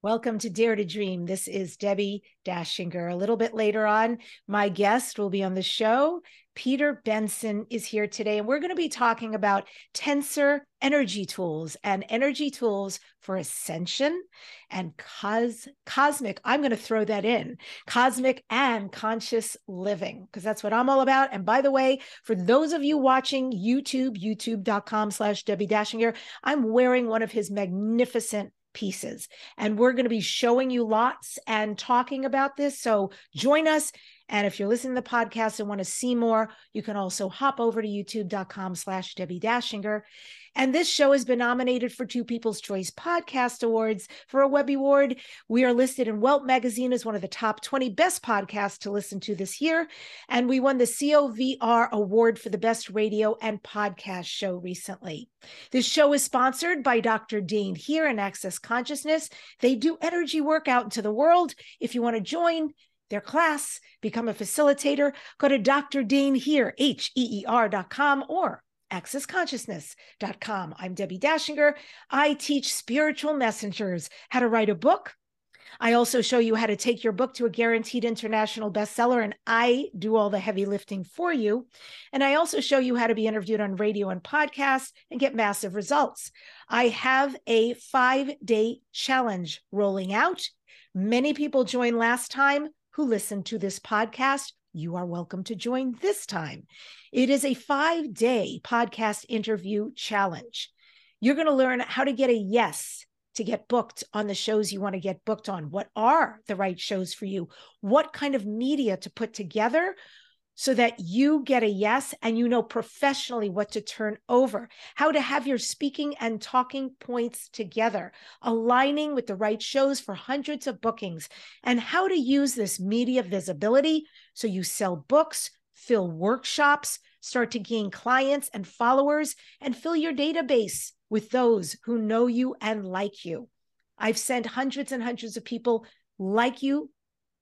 Welcome to Dare to Dream. This is Debbie Dachinger. A little bit later on, my guest will be on the show. Peter Benson is here today, and we're going to be talking about tensor energy tools and energy tools for ascension and cos- cosmic. I'm going to throw that in cosmic and conscious living because that's what I'm all about. And by the way, for those of you watching YouTube, youtube.com slash Debbie Dachinger, I'm wearing one of his magnificent pieces. And we're going to be showing you lots and talking about this. So join us. And if you're listening to the podcast and want to see more, you can also hop over to youtube.com slash Debbie Dachinger. And this show has been nominated for two People's Choice Podcast Awards for a Webby Award. We are listed in Welp Magazine as one of the top 20 best podcasts to listen to this year. And we won the COVR Award for the best radio and podcast show recently. This show is sponsored by Dr. Dain Heer and Access Consciousness. They do energy work out into the world. If you want to join, their class, become a facilitator, go to Dr. Dain Heer, H-E-E-R.com or accessconsciousness.com. I'm Debbie Dachinger. I teach spiritual messengers how to write a book. I also show you how to take your book to a guaranteed international bestseller, and I do all the heavy lifting for you. And I also show you how to be interviewed on radio and podcasts and get massive results. I have a five day challenge rolling out. Many people joined last time who listened to this podcast you are welcome to join this time. It is a five day podcast interview challenge. You're going to learn how to get a yes to get booked on the shows you want to get booked on. What are the right shows for you? What kind of media to put together so that you get a yes and you know professionally what to turn over, how to have your speaking and talking points together, aligning with the right shows for hundreds of bookings, and how to use this media visibility so you sell books, fill workshops, start to gain clients and followers, and fill your database with those who know you and like you. I've sent hundreds and hundreds of people like you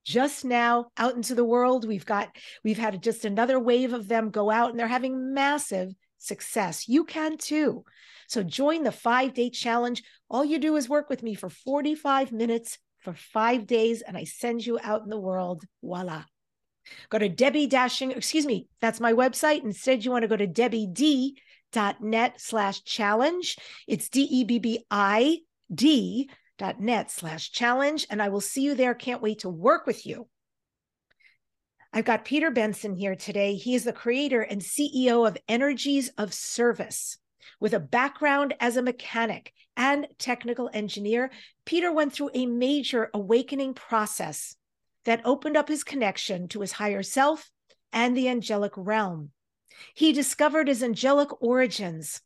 just now out into the world. We've got, we've had just another wave of them go out and they're having massive success. You can too. So join the five day challenge. All you do is work with me for 45 minutes for five days, and I send you out in the world. Voila. Go to Debbie Dashing, excuse me, that's my website. Instead, you want to go to Debbie D dot net slash challenge. It's D E B B I D net slash challenge. And I will see you there. Can't wait to work with you. I've got Peter Benson here today. He is the creator and CEO of Energies of Service. With a background as a mechanic and technical engineer, Peter went through a major awakening process that opened up his connection to his higher self and the angelic realm. He discovered his angelic origins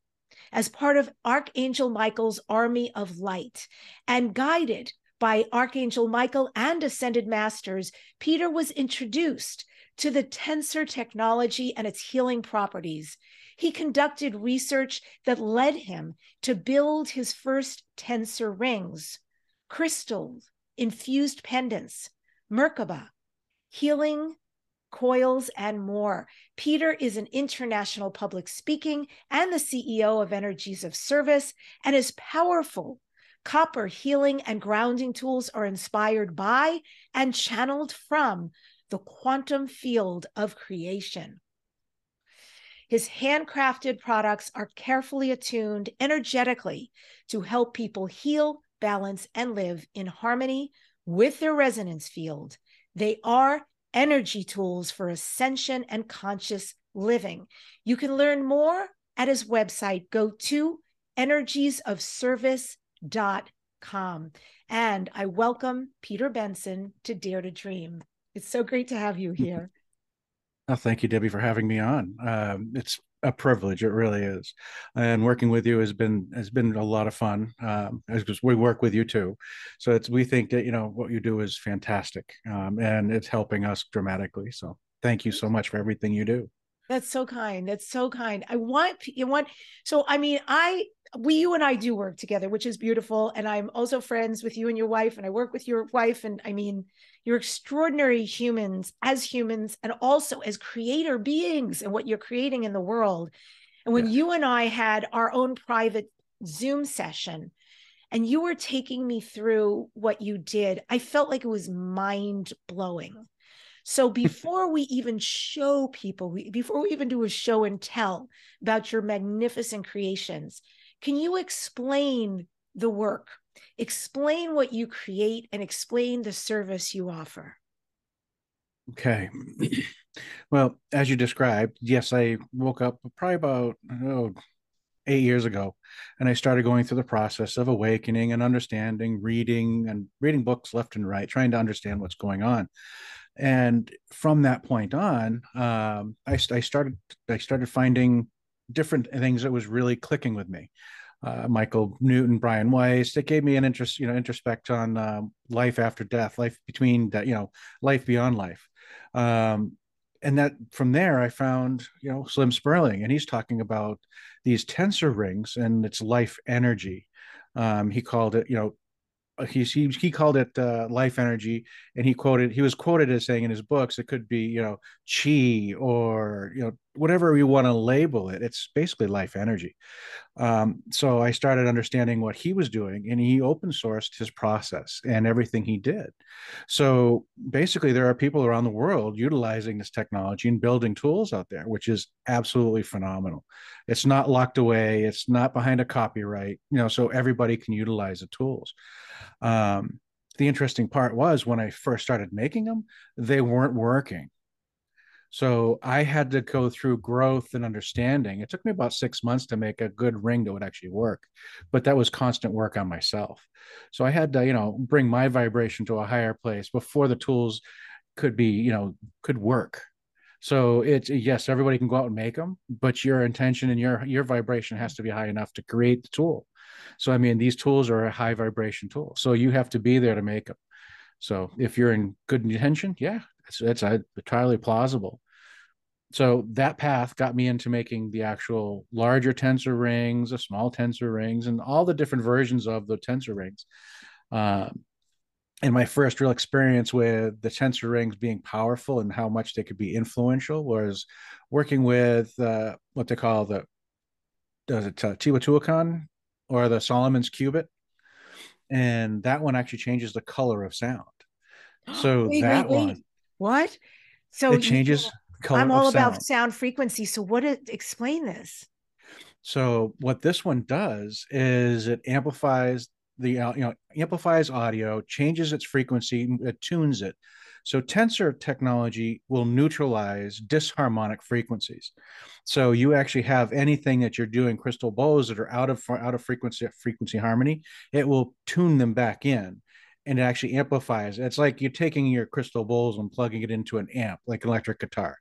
as part of Archangel Michael's army of light. And guided by Archangel Michael and ascended masters, Peter was introduced to the tensor technology and its healing properties. He conducted research that led him to build his first tensor rings, crystals, infused pendants, Merkaba, healing coils, and more. Peter is an international public speaking and the CEO of Energies of Service, and is powerful copper healing and grounding tools are inspired by and channeled from the quantum field of creation. His handcrafted products are carefully attuned energetically to help people heal, balance, and live in harmony with their resonance field. They are energy tools for ascension and conscious living. You can learn more at his website. Go to energiesofservice.com. And I welcome Peter Benson to Dare to Dream. It's so great to have you here. Oh, thank you, Debbie, for having me on. Um, it's a privilege. It really is. And working with you has been has been a lot of fun um, because we work with you too. So it's we think that you know what you do is fantastic, um, and it's helping us dramatically. So thank you so much for everything you do. That's so kind. That's so kind. I want you want so I mean I we you and I do work together, which is beautiful. And I'm also friends with you and your wife, and I work with your wife. And I mean, you're extraordinary humans as humans and also as creator beings and what you're creating in the world. And when yeah. you and I had our own private Zoom session, and you were taking me through what you did. I felt like it was mind blowing. So before we even show people, we, before we even do a show and tell about your magnificent creations, can you explain the work? Explain what you create and explain the service you offer. Okay. Well, as you described, yes, I woke up probably about oh, eight years ago, and I started going through the process of awakening and understanding, reading and reading books left and right, trying to understand what's going on. And from that point on, um, I, I started I started finding different things that was really clicking with me. Uh, Michael Newton, Brian Weiss. That gave me an interest, you know, introspect on um, life after death, life between that, you know, life beyond life. Um, and that from there I found you know Slim Spurling, and he's talking about these tensor rings and its life energy. Um, he called it you know he he, he called it uh, life energy, and he quoted he was quoted as saying in his books it could be you know chi or you know whatever you want to label it. It's basically life energy. Um, so I started understanding what he was doing, and he open sourced his process and everything he did. So basically, there are people around the world utilizing this technology and building tools out there, which is absolutely phenomenal. It's not locked away. It's not behind a copyright, you know, so everybody can utilize the tools. Um, the interesting part was when I first started making them, they weren't working so I had to go through growth and understanding. It took me about six months to make a good ring that would actually work, but that was constant work on myself. So I had to, you know, bring my vibration to a higher place before the tools could be, you know, could work. So it's yes, everybody can go out and make them, but your intention and your your vibration has to be high enough to create the tool. So I mean, these tools are a high vibration tool, so you have to be there to make them. So if you're in good intention, yeah, it's it's entirely plausible. So that path got me into making the actual larger tensor rings, the small tensor rings, and all the different versions of the tensor rings. Um, and my first real experience with the tensor rings being powerful and how much they could be influential was working with uh, what they call the does it uh, Teotihuacan or the Solomon's cubit, and that one actually changes the color of sound. So wait, that wait, wait. one what? So it changes color. I'm all about sound. frequency. So what? It, explain this. So what this one does is it amplifies the you know amplifies audio, changes its frequency, it tunes it. So tensor technology will neutralize disharmonic frequencies. So you actually have anything that you're doing crystal bows that are out of out of frequency frequency harmony, it will tune them back in and it actually amplifies. It's like you're taking your crystal bowls and plugging it into an amp, like an electric guitar.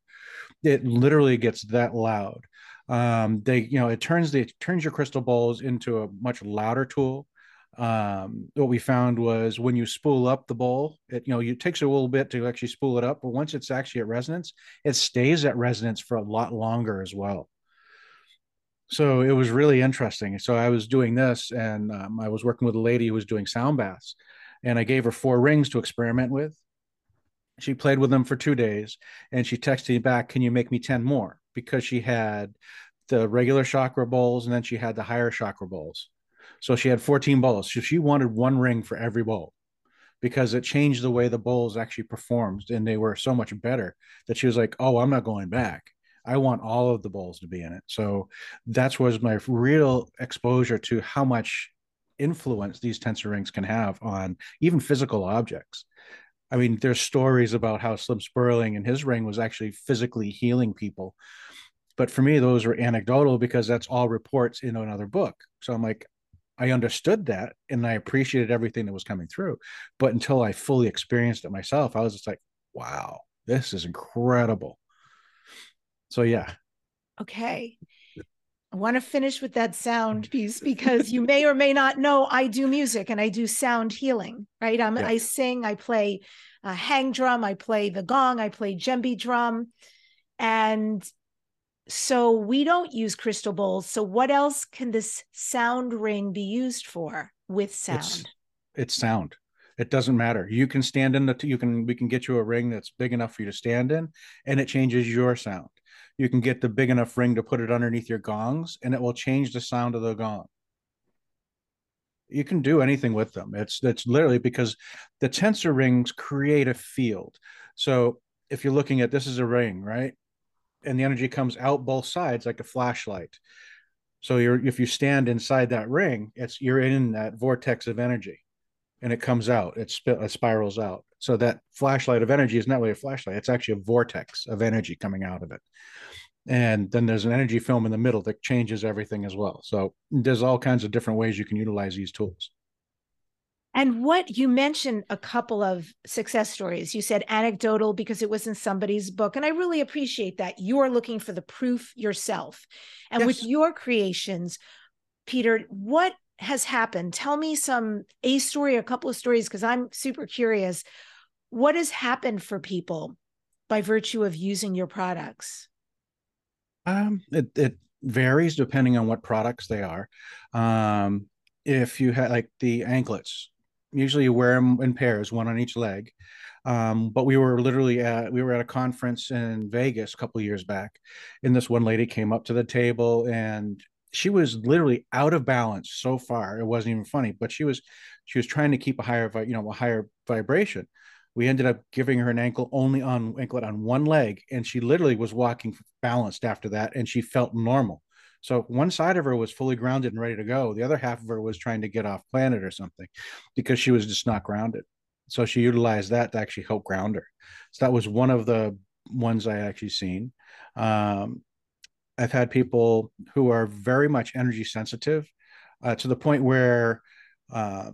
It literally gets that loud. Um, they, you know, it turns the it turns your crystal bowls into a much louder tool. Um, what we found was when you spool up the bowl, it you know, it takes a little bit to actually spool it up, but once it's actually at resonance, it stays at resonance for a lot longer as well so it was really interesting so i was doing this and um, i was working with a lady who was doing sound baths and I gave her four rings to experiment with. She played with them for two days and she texted me back, Can you make me 10 more? Because she had the regular chakra bowls and then she had the higher chakra bowls. So she had 14 bowls. So she wanted one ring for every bowl because it changed the way the bowls actually performed and they were so much better that she was like, Oh, I'm not going back. I want all of the bowls to be in it. So that's was my real exposure to how much influence these tensor rings can have on even physical objects. I mean, there's stories about how Slim Spurling and his ring was actually physically healing people. But for me, those were anecdotal because that's all reports in another book. So I'm like, I understood that and I appreciated everything that was coming through. But until I fully experienced it myself, I was just like, wow, this is incredible. So, yeah. Okay. I want to finish with that sound piece because you may or may not know I do music and I do sound healing, right? Yeah. I sing, I play a hang drum, I play the gong, I play djembe drum. And so we don't use crystal bowls. So what else can this sound ring be used for with sound? It's, it's sound. It doesn't matter. You can stand in the, you can, we can get you a ring that's big enough for you to stand in and it changes your sound you can get the big enough ring to put it underneath your gongs and it will change the sound of the gong you can do anything with them. It's it's literally because the tensor rings create a field. So if you're looking at this is a ring, right? And the energy comes out both sides like a flashlight. So you're if you stand inside that ring, it's you're in that vortex of energy, and it comes out. It, sp- it spirals out. So that flashlight of energy is not really a flashlight; it's actually a vortex of energy coming out of it. And then there's an energy film in the middle that changes everything as well. So there's all kinds of different ways you can utilize these tools. And what you mentioned a couple of success stories. You said anecdotal because it was in somebody's book. And I really appreciate that. You are looking for the proof yourself. And yes. with your creations, Peter, what has happened? Tell me some a story, a couple of stories, because I'm super curious. What has happened for people by virtue of using your products? Um, it, it varies depending on what products they are. Um, if you had like the anklets, usually you wear them in pairs, one on each leg. Um, but we were literally at we were at a conference in Vegas a couple years back, and this one lady came up to the table and she was literally out of balance so far it wasn't even funny. But she was she was trying to keep a higher you know a higher vibration. We ended up giving her an ankle only on anklet on one leg, and she literally was walking balanced after that, and she felt normal. So one side of her was fully grounded and ready to go. The other half of her was trying to get off planet or something because she was just not grounded. So she utilized that to actually help ground her. So that was one of the ones I actually seen. Um, I've had people who are very much energy sensitive uh, to the point where uh,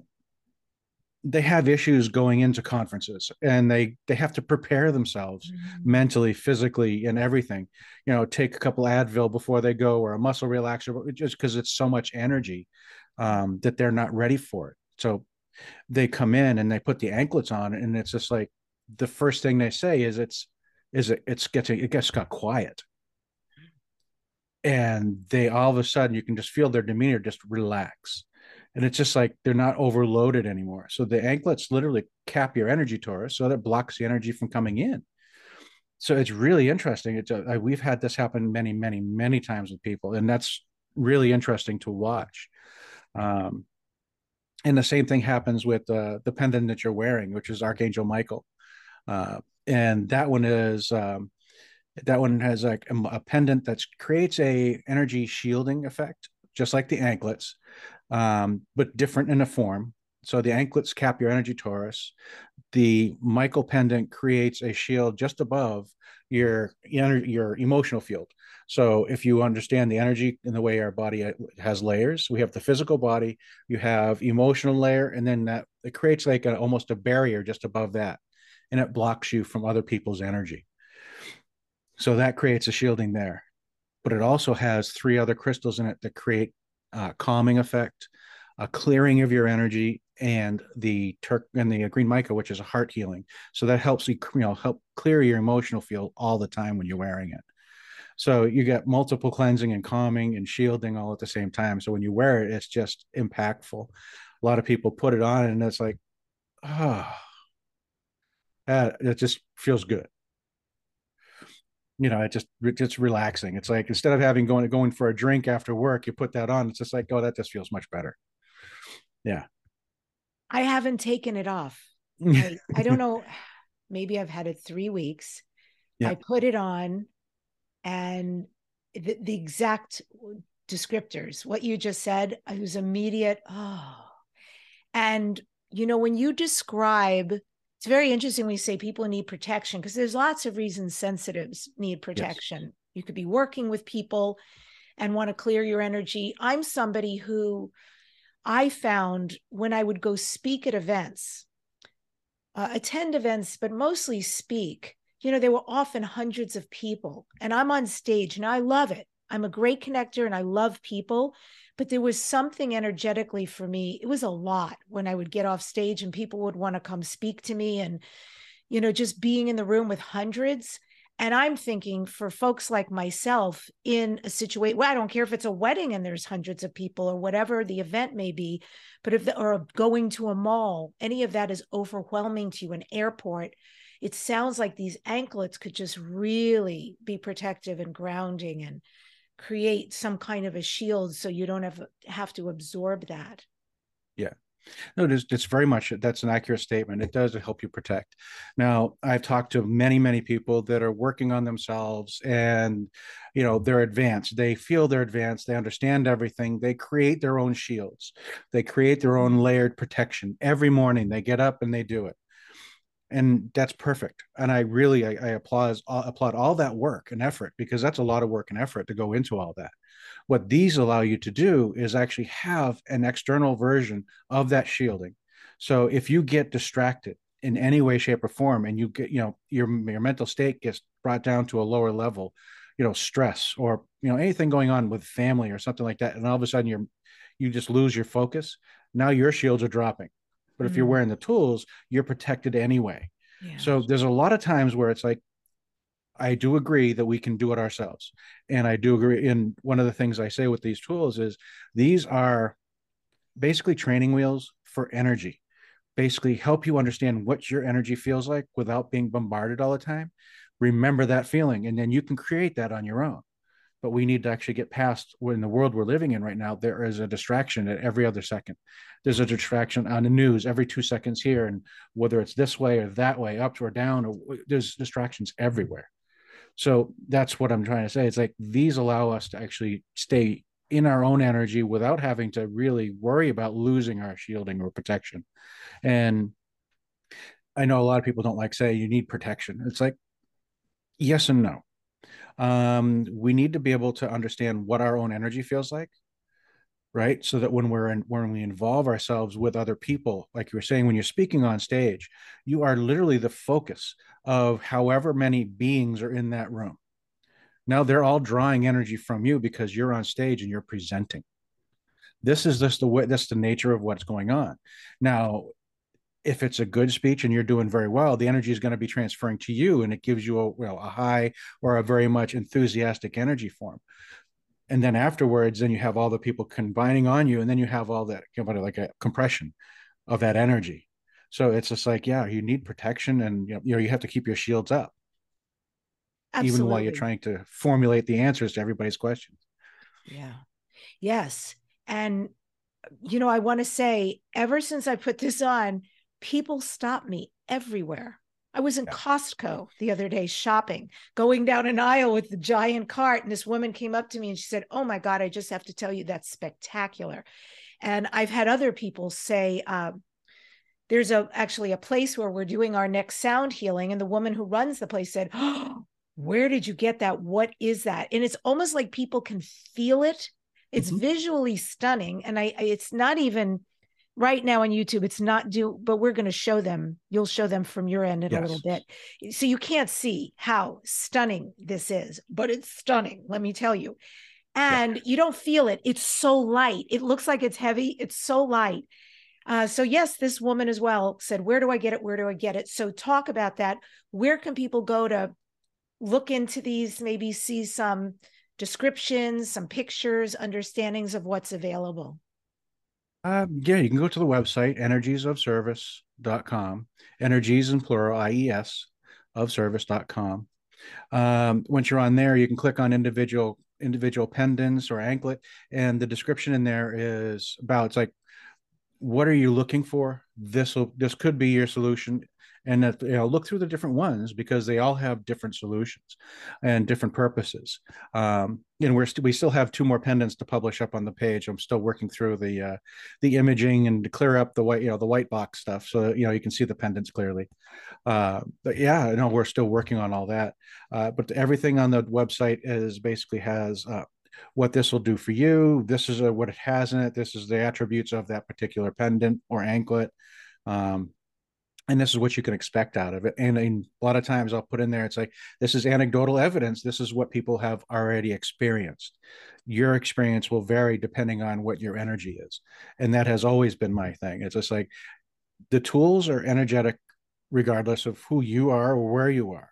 they have issues going into conferences and they they have to prepare themselves mm-hmm. mentally physically and everything. You know take a couple advil before they go or a muscle relaxer just because it's so much energy um, that they're not ready for it. So they come in and they put the anklets on and it's just like the first thing they say is it's is it it's getting it gets got quiet. And they all of a sudden you can just feel their demeanor just relax and it's just like they're not overloaded anymore. So the anklets literally cap your energy torus, so that blocks the energy from coming in. So it's really interesting. It's a, we've had this happen many, many, many times with people, and that's really interesting to watch. Um, and the same thing happens with uh, the pendant that you're wearing, which is Archangel Michael, uh, and that one is um, that one has like a, a pendant that creates a energy shielding effect, just like the anklets um, but different in a form. So the anklets cap your energy torus. The Michael pendant creates a shield just above your your emotional field. So if you understand the energy in the way our body uh, has layers, we have the physical body, you have emotional layer, and then that it creates like a, almost a barrier just above that, and it blocks you from other people's energy. So that creates a shielding there, but it also has three other crystals in it that create uh, calming effect, a clearing of your energy, and the Turk and the green mica, which is a heart healing. So that helps you, you know, help clear your emotional field all the time when you're wearing it. So you get multiple cleansing and calming and shielding all at the same time. So when you wear it, it's just impactful. A lot of people put it on and it's like, oh, it just feels good you know, it just it's relaxing. It's like instead of having going going for a drink after work, you put that on. It's just like, oh, that just feels much better. Yeah. I haven't taken it off. I, I don't know. Maybe I've had it three weeks. Yeah. I put it on, and the, the exact descriptors, what you just said, I was immediate. Oh, and you know, when you describe it's very interesting when you say people need protection because there's lots of reasons sensitives need protection. Yes. You could be working with people and want to clear your energy. I'm somebody who I found when I would go speak at events, uh, attend events, but mostly speak. You know, there were often hundreds of people, and I'm on stage and I love it. I'm a great connector and I love people but there was something energetically for me it was a lot when i would get off stage and people would want to come speak to me and you know just being in the room with hundreds. And i'm thinking for folks like myself in a situation well i don't care if it's a wedding and there's hundreds of people or whatever the event may be but if the, or going to a mall any of that is overwhelming to you an airport it sounds like these anklets could just really be protective and grounding and create some kind of a shield so you don't have have to absorb that Yeah. No, it is, it's very much that's an accurate statement. It does help you protect. Now, I've talked to many, many people that are working on themselves and, you know, they're advanced. They feel they're advanced. They understand everything. They create their own shields. They create their own mm-hmm. layered protection. Every morning they get up and they do it. And that's perfect. And I really, I, I applaud, uh, applaud all that work and effort because that's a lot of work and effort to go into all that. What these allow you to do is actually have an external version of that shielding. So if you get distracted in any way, shape, or form, and you get, you know, your your mental state gets brought down to a lower level, you know, stress or you know anything going on with family or something like that, and all of a sudden you're you just lose your focus. Now your shields are dropping. But mm-hmm. if you're mm. wearing the tools, you're protected anyway. Yeah. So there's a lot of times where it's like I do agree that we can do it ourselves. And I do agree. And one of the things I say with these tools is these are basically training wheels for energy, basically help you understand what your energy feels like without being bombarded all the time. Remember that feeling, and then you can create that on your own. But we need to actually get past in the world we're living in right now. There is a distraction at every other second. There's a distraction on the news every two seconds here, and whether it's this way or that way, up or down, or there's distractions everywhere so that's what I'm trying to say. It's like these allow us to actually stay in our own energy without having to really worry about losing our shielding or protection. And I know a lot of people don't like say you need protection. It's like yes and no. Um, we need to be able to understand what our own energy feels like right? So that when we're in when we involve ourselves with other people like you were saying when you're speaking on stage you are literally the focus of however many beings are in that room. Now they're all drawing energy from you because you're on stage and you're presenting. This is just the way that's the nature of what's going on. Now if it's a good speech and you're doing very well the energy is going to be transferring to you and it gives you a well a high or a very much enthusiastic energy form. And then afterwards then you have all the people combining on you and then you have all that like a compression of that energy. So it's just like yeah you need protection and you know, you know you have to keep your shields up. Absolutely. even while you're trying to formulate the answers to everybody's questions. Yeah. Yes. And you know i want to say ever since i put this on people stop me everywhere I was in yeah. Costco the other day shopping, going down an aisle with the giant cart, and this woman came up to me and she said, "Oh my God, I just have to tell you that's spectacular." And I've had other people say, um, "There's a actually a place where we're doing our next sound healing," and the woman who runs the place said, "Oh, where did you get that? What is that?" And it's almost like people can feel it. It's mm-hmm. visually stunning, and I, I it's not even right now on YouTube, it's not due, but we're going to show them. You'll show them from your end in yes. a little bit. So you can't see how stunning this is, but it's stunning, let me tell you. And yeah. you don't feel it. It's so light. It looks like it's heavy. It's so light. Uh, so yes, this woman as well said, "Where do I get it? Where do I get it?" So talk about that. Where can people go to look into these? Maybe see some descriptions, some pictures, understandings of what's available. Uh, yeah, you can go to the website, energiesofservice.com, energies in plural, IES, of service.com. Um, once you're on there, you can click on individual individual pendants or anklet, and the description in there is about it's like, what are you looking for? This will this could be your solution and that you know look through the different ones because they all have different solutions and different purposes. Um, and we're st- we still have two more pendants to publish up on the page. I'm still working through the uh, the imaging and to clear up the white you know the white box stuff. So you know you can see the pendants clearly. Uh, but yeah no we're still working on all that. Uh, but everything on the website is basically has uh, what this will do for you. This is a, what it has in it. This is the attributes of that particular pendant or anklet. Um, and this is what you can expect out of it. And, and, a lot of times I'll put in there, it's like, this is anecdotal evidence. This is what people have already experienced. Your experience will vary depending on what your energy is. And that has always been my thing. It's just like the tools are energetic regardless of who you are or where you are.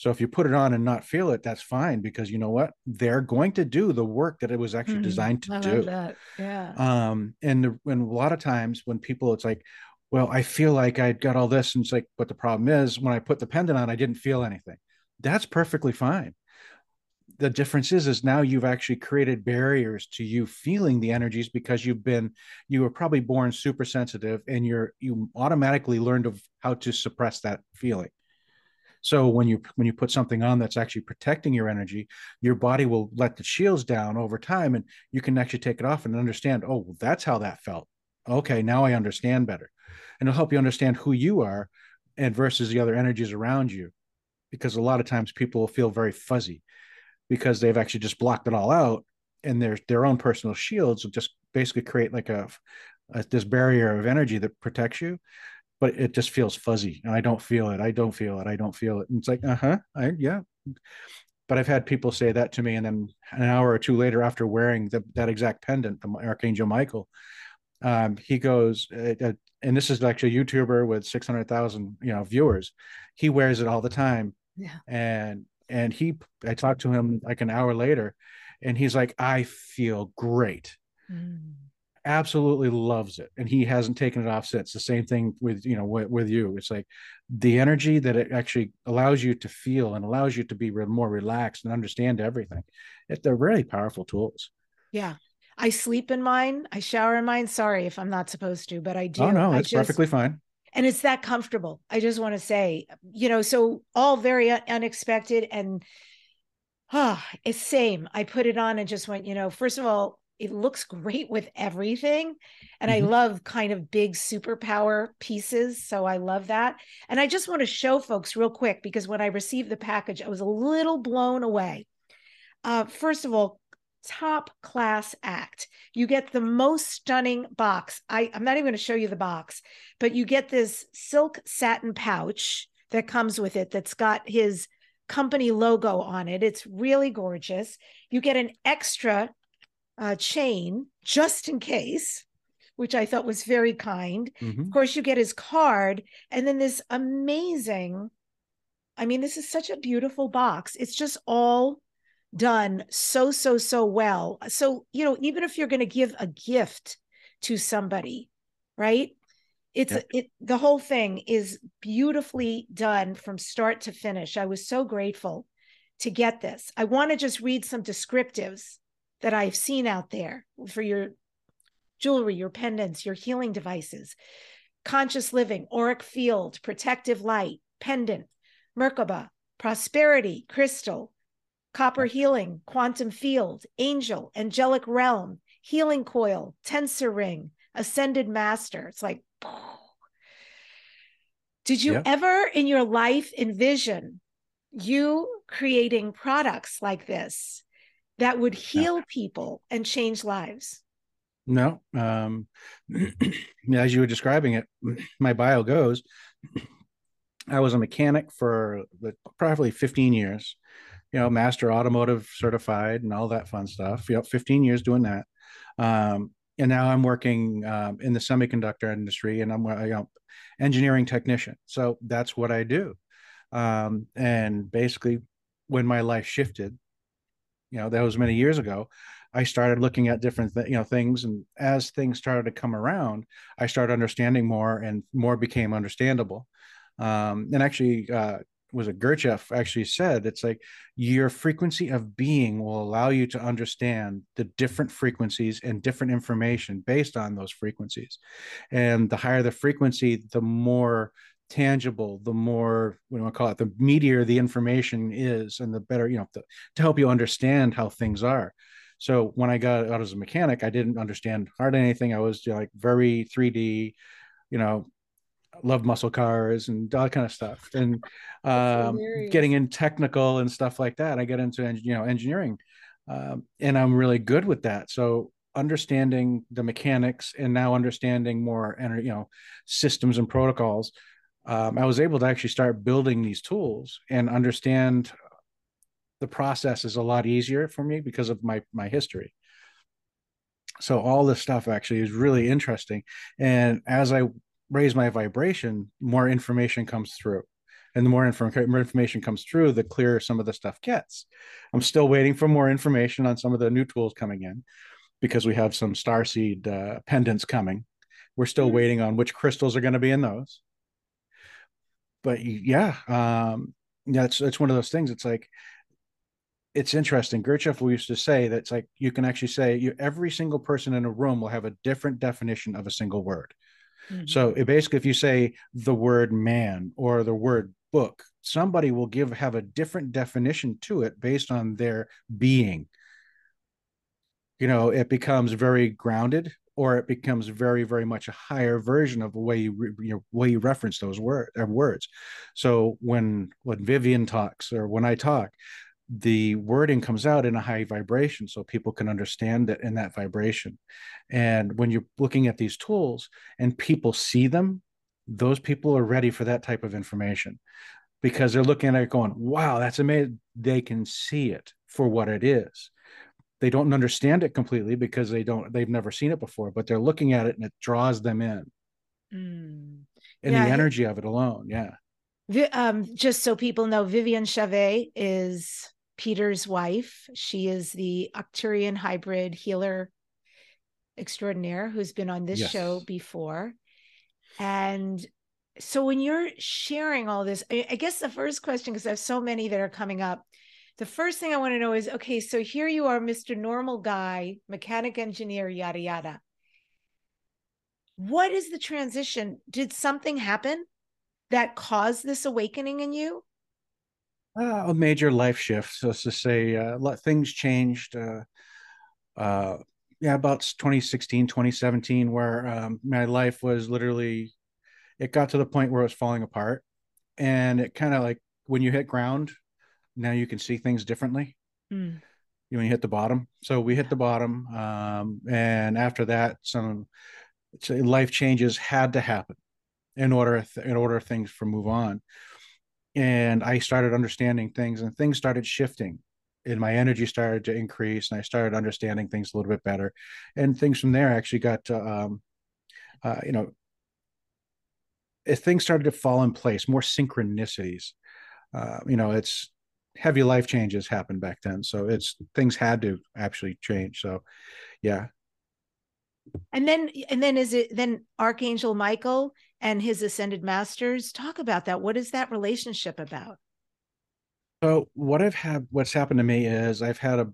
So if you put it on and not feel it, that's fine because you know what? They're going to do the work that it was actually mm, designed to I do. That. Yeah. Um, and, the, and a lot of times when people, it's like, well, I feel like I got all this. And it's like, but the problem is when I put the pendant on, I didn't feel anything. That's perfectly fine. the difference is is now you've actually created barriers to you feeling the energies because you've been you were probably born super sensitive and you're you automatically learned of how to suppress that feeling so when you when you put something on that's actually protecting your energy your body will let the shields down over time and you can actually take it off and understand oh that's how that felt okay now i understand better and it'll help you understand who you are and versus the other energies around you because a lot of times people will feel very fuzzy because they've actually just blocked it all out and their their own personal shields will just basically create like a, a this barrier of energy that protects you but it just feels fuzzy. And i don't feel it. I don't feel it. I don't feel it. And it's like uh-huh I, yeah. But i've had people say that to me and then an hour or two later after wearing the, that exact pendant the archangel michael um, he goes uh, uh, and this is actually a youtuber with 600000 you know viewers he wears it all the time. Yeah. And and he i talked to him like an hour later and he's like i feel great. Mm. absolutely loves it. And he hasn't taken it off since. The same thing with you know with, with you. It's like the energy that it actually allows you to feel and allows you to be more relaxed and understand everything. It, they're really powerful tools. Yeah I sleep in mine. I shower in mine. Sorry if I'm not supposed to, but I do. Oh no, that's perfectly fine and it's that comfortable i just want to say you know so all very unexpected and ah oh, it's same i put it on and just went you know first of all it looks great with everything and mm-hmm. i love kind of big superpower pieces so i love that and i just want to show folks real quick because when i received the package i was a little blown away uh, first of all top class act. You get the most stunning box. I, I'm not even going to show you the box, but you get this silk satin pouch that comes with it that's got his company logo on it. It's really gorgeous. You get an extra uh, chain just in case, which I thought was very kind. Mm-hmm. Of course, you get his card and then this amazing. I mean, this is such a beautiful box. It's just all done so so so well. So you know even if you're going to give a gift to somebody right? It's yep. it the whole thing is beautifully done from start to finish. I was so grateful to get this. I want to just read some descriptives that i've seen out there for your jewelry your pendants your healing devices. Conscious living auric field protective light pendant merkaba prosperity crystal copper healing, quantum field, angel, angelic realm, healing coil, tensor ring, ascended master. It's like, did you ever in your life envision you creating products like this that would heal no. people and change lives? No. Um, as you were describing it, my bio goes, I was a mechanic for probably 15 years you know, master automotive certified and all that fun stuff. You know, 15 years doing that. Um, and now I'm working um, in the semiconductor industry and I'm a you know, engineering technician. So that's what I do. Um, and basically, when my life shifted, you know, that was many years ago. I started looking at different, th- you know, things, and as things started to come around, I started understanding more, and more became understandable. Um, and actually, uh, was a Gurdjieff actually said it's like your frequency of being will allow you to understand the different frequencies and different information based on those frequencies. And the higher the frequency the more tangible the more what do I call it the meatier the information is and the better you know the, to help you understand how things are. So when I got out as a mechanic I didn't understand hardly anything. I was like very 3D you know love muscle cars and all that kind of stuff. And um, getting in technical and stuff like that i get into you know engineering um, and i'm really good with that. So understanding the mechanics and now understanding more and you know systems and protocols um, i was able to actually start building these tools and understand the process is a lot easier for me because of my my history. So all this stuff actually is really interesting. And as i raise my vibration, more information comes through. And the more, inform- more information comes through, the clearer some of the stuff gets. I'm still waiting for more information on some of the new tools coming in because we have some starseed uh, pendants coming. We're still mm-hmm. waiting on which crystals are going to be in those. But yeah, um, yeah, it's it's one of those things. It's like it's interesting. Gurdjieff used to say that it's like you can actually say you every single person in a room will have a different definition of a single word. Mm-hmm. So it basically, if you say the word man or the word book, somebody will give have a different definition to it based on their being. You know, it becomes very grounded, or it becomes very, very much a higher version of the way you, re, you know, way you reference those word, uh, words. So when when Vivian talks or when I talk, the wording comes out in a high vibration so people can understand it in that vibration. And when you're looking at these tools and people see them those people are ready for that type of information because they're looking at it going wow that's amazing. They can see it for what it is. They don't understand it completely because they don't they've never seen it before but they're looking at it and it draws them in. Mm. and yeah, the energy of it alone yeah. Um, just so people know, Vivian Chauvet is Peter's wife. She is the Arcturian hybrid healer extraordinaire who's been on this yes. show before. And so when you're sharing all this, I guess the first question, because I have so many that are coming up, the first thing I want to know is okay, so here you are, Mr. Normal Guy, mechanic engineer, yada, yada. What is the transition? Did something happen that caused this awakening in you? Uh, a major life shift. So to say, uh, things changed. Uh, uh, yeah, about 2016, 2017, where um, my life was literally, it got to the point where it was falling apart, and it kind of like when you hit ground, now you can see things differently. Mm. When you hit the bottom, so we hit the bottom, um, and after that, some life changes had to happen in order in order things for move on and I started understanding things and things started shifting and my energy started to increase and I started understanding things a little bit better. And things from there actually got to, um, uh, you know, as things started to fall in place, more synchronicities. Uh, you know, it's heavy life changes happened back then. So it's things had to actually change. So yeah. And then, and then is it then Archangel Michael and his ascended masters. Talk about that. What is that relationship about? So what I've had, what's happened to me is I've had a,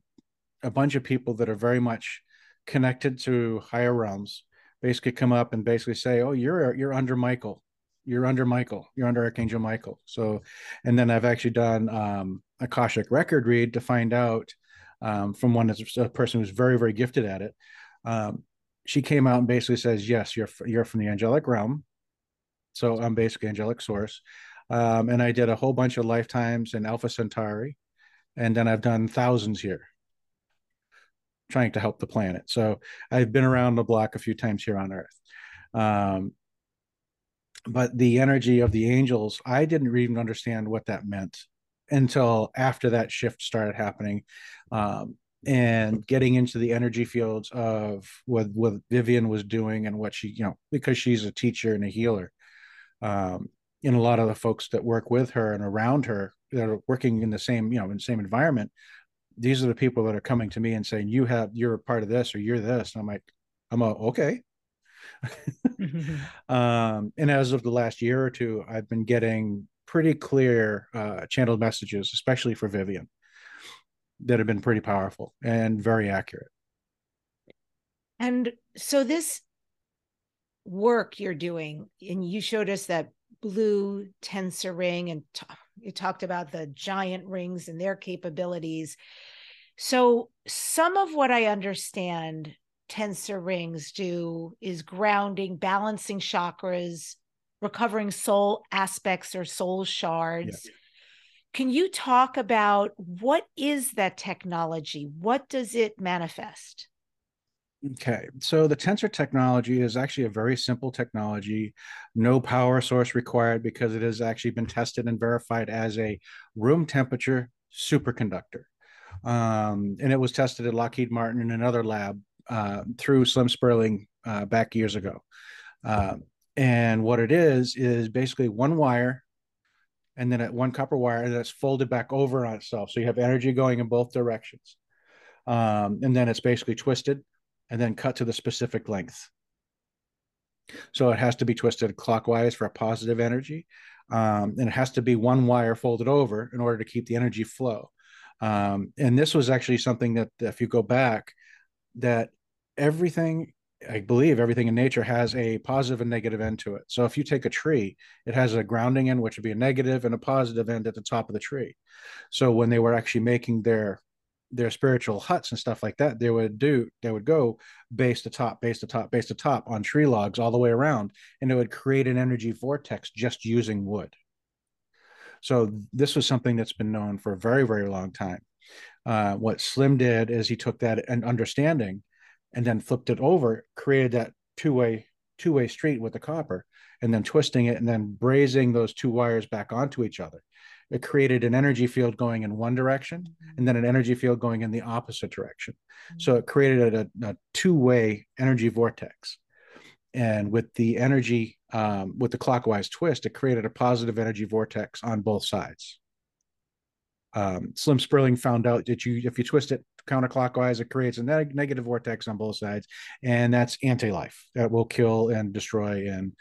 a bunch of people that are very much connected to higher realms, basically come up and basically say, "Oh, you're you're under Michael, you're under Michael, you're under Archangel Michael." So, and then I've actually done um, Akashic record read to find out um, from one that's a person who's very very gifted at it. Um, she came out and basically says, "Yes, you're you're from the angelic realm. So I'm basically angelic source. Um, and I did a whole bunch of lifetimes in Alpha Centauri. And then I've done thousands here trying to help the planet. So I've been around the block a few times here on Earth. Um, but the energy of the angels, I didn't even understand what that meant until after that shift started happening. Um, and getting into the energy fields of what what Vivian was doing and what she, you know, because she's a teacher and a healer. Um, and a lot of the folks that work with her and around her that are working in the same you know in the same environment these are the people that are coming to me and saying you have you're a part of this or you're this. And i'm like i'm a okay. Um, and as of the last year or two i've been getting pretty clear uh, channeled messages especially for vivian that have been pretty powerful and very accurate. And so this work you're doing and you showed us that blue tensor ring and t- you talked about the giant rings and their capabilities. So some of what i understand tensor rings do is grounding balancing chakras recovering soul aspects or soul shards. Yeah. Can you talk about what is that technology what does it manifest Okay, so the tensor technology is actually a very simple technology, no power source required because it has actually been tested and verified as a room temperature superconductor. Um, and it was tested at Lockheed Martin in another lab uh, through Slim Spurling uh, back years ago. Uh, and what it is, is basically one wire and then at one copper wire that's folded back over on itself. So you have energy going in both directions. Um, and then it's basically twisted and then cut to the specific length. So it has to be twisted clockwise for a positive energy. Um, and it has to be one wire folded over in order to keep the energy flow. Um, and this was actually something that, if you go back, that everything I believe everything in nature has a positive and negative end to it. So if you take a tree, it has a grounding end, which would be a negative, and a positive end at the top of the tree. So when they were actually making their their spiritual huts and stuff like that, they would do they would go base to top, base to top, base to top on tree logs all the way around, and it would create an energy vortex just using wood. So this was something that's been known for a very, very long time. Uh, what Slim did is he took that and understanding and then flipped it over, created that two-way two-way street with the copper, and then twisting it and then brazing those two wires back onto each other. It created an energy field going in one direction mm-hmm. and then an energy field going in the opposite direction. Mm-hmm. So it created a, a two-way energy vortex. And with the energy, um, with the clockwise twist, it created a positive energy vortex on both sides. Um, Slim Spurling found out that you, if you twist it counterclockwise, it creates a neg- negative vortex on both sides, and that's anti-life that will kill and destroy. And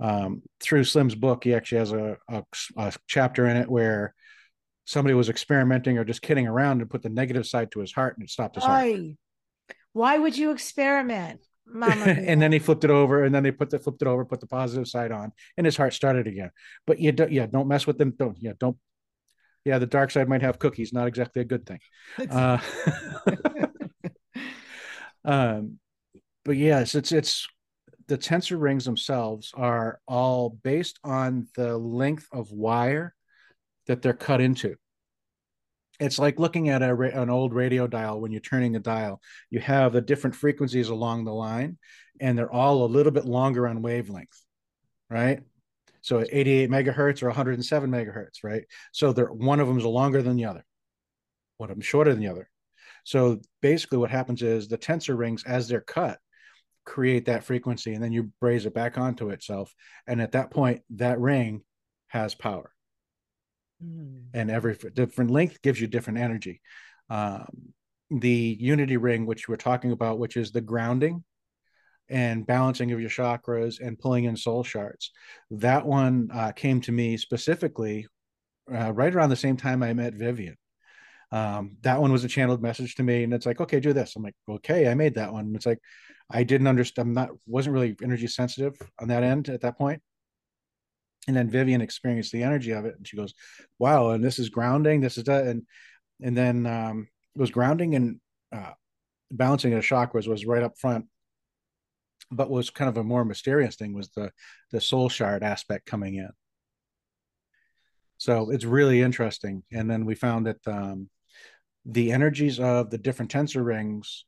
um, through Slim's book, he actually has a, a, a, chapter in it where somebody was experimenting or just kidding around and put the negative side to his heart, and it stopped his Why? heart. Why would you experiment? Mama? And then he flipped it over, and then they put the flipped it over, put the positive side on, and his heart started again. But you don't, yeah, don't mess with them. Don't, yeah, don't yeah, the dark side might have cookies, not exactly a good thing. Uh, um, but yes, it's it's the tensor rings themselves are all based on the length of wire that they're cut into. It's like looking at a, an old radio dial when you're turning a dial. You have the different frequencies along the line, and they're all a little bit longer on wavelength, right? So 88 megahertz or 107 megahertz, right? So they're one of them is longer than the other, one of them shorter than the other. So basically, what happens is the tensor rings, as they're cut, create that frequency, and then you braze it back onto itself. And at that point, that ring has power. Mm. And every different length gives you different energy. Um, the unity ring, which we're talking about, which is the grounding and balancing of your chakras and pulling in soul shards. That one uh, came to me specifically uh, right around the same time I met Vivian. Um, that one was a channeled message to me, and it's like, okay, do this. I'm like, okay, I made that one. It's like, I didn't understand. I'm not wasn't really energy sensitive on that end at that point. And then Vivian experienced the energy of it, and she goes, "Wow!" And this is grounding. This is that, and and then um, it was grounding and uh, balancing of chakras was right up front but was kind of a more mysterious thing was the the soul shard aspect coming in. So it's really interesting. And then we found that um, the energies of the different tensor rings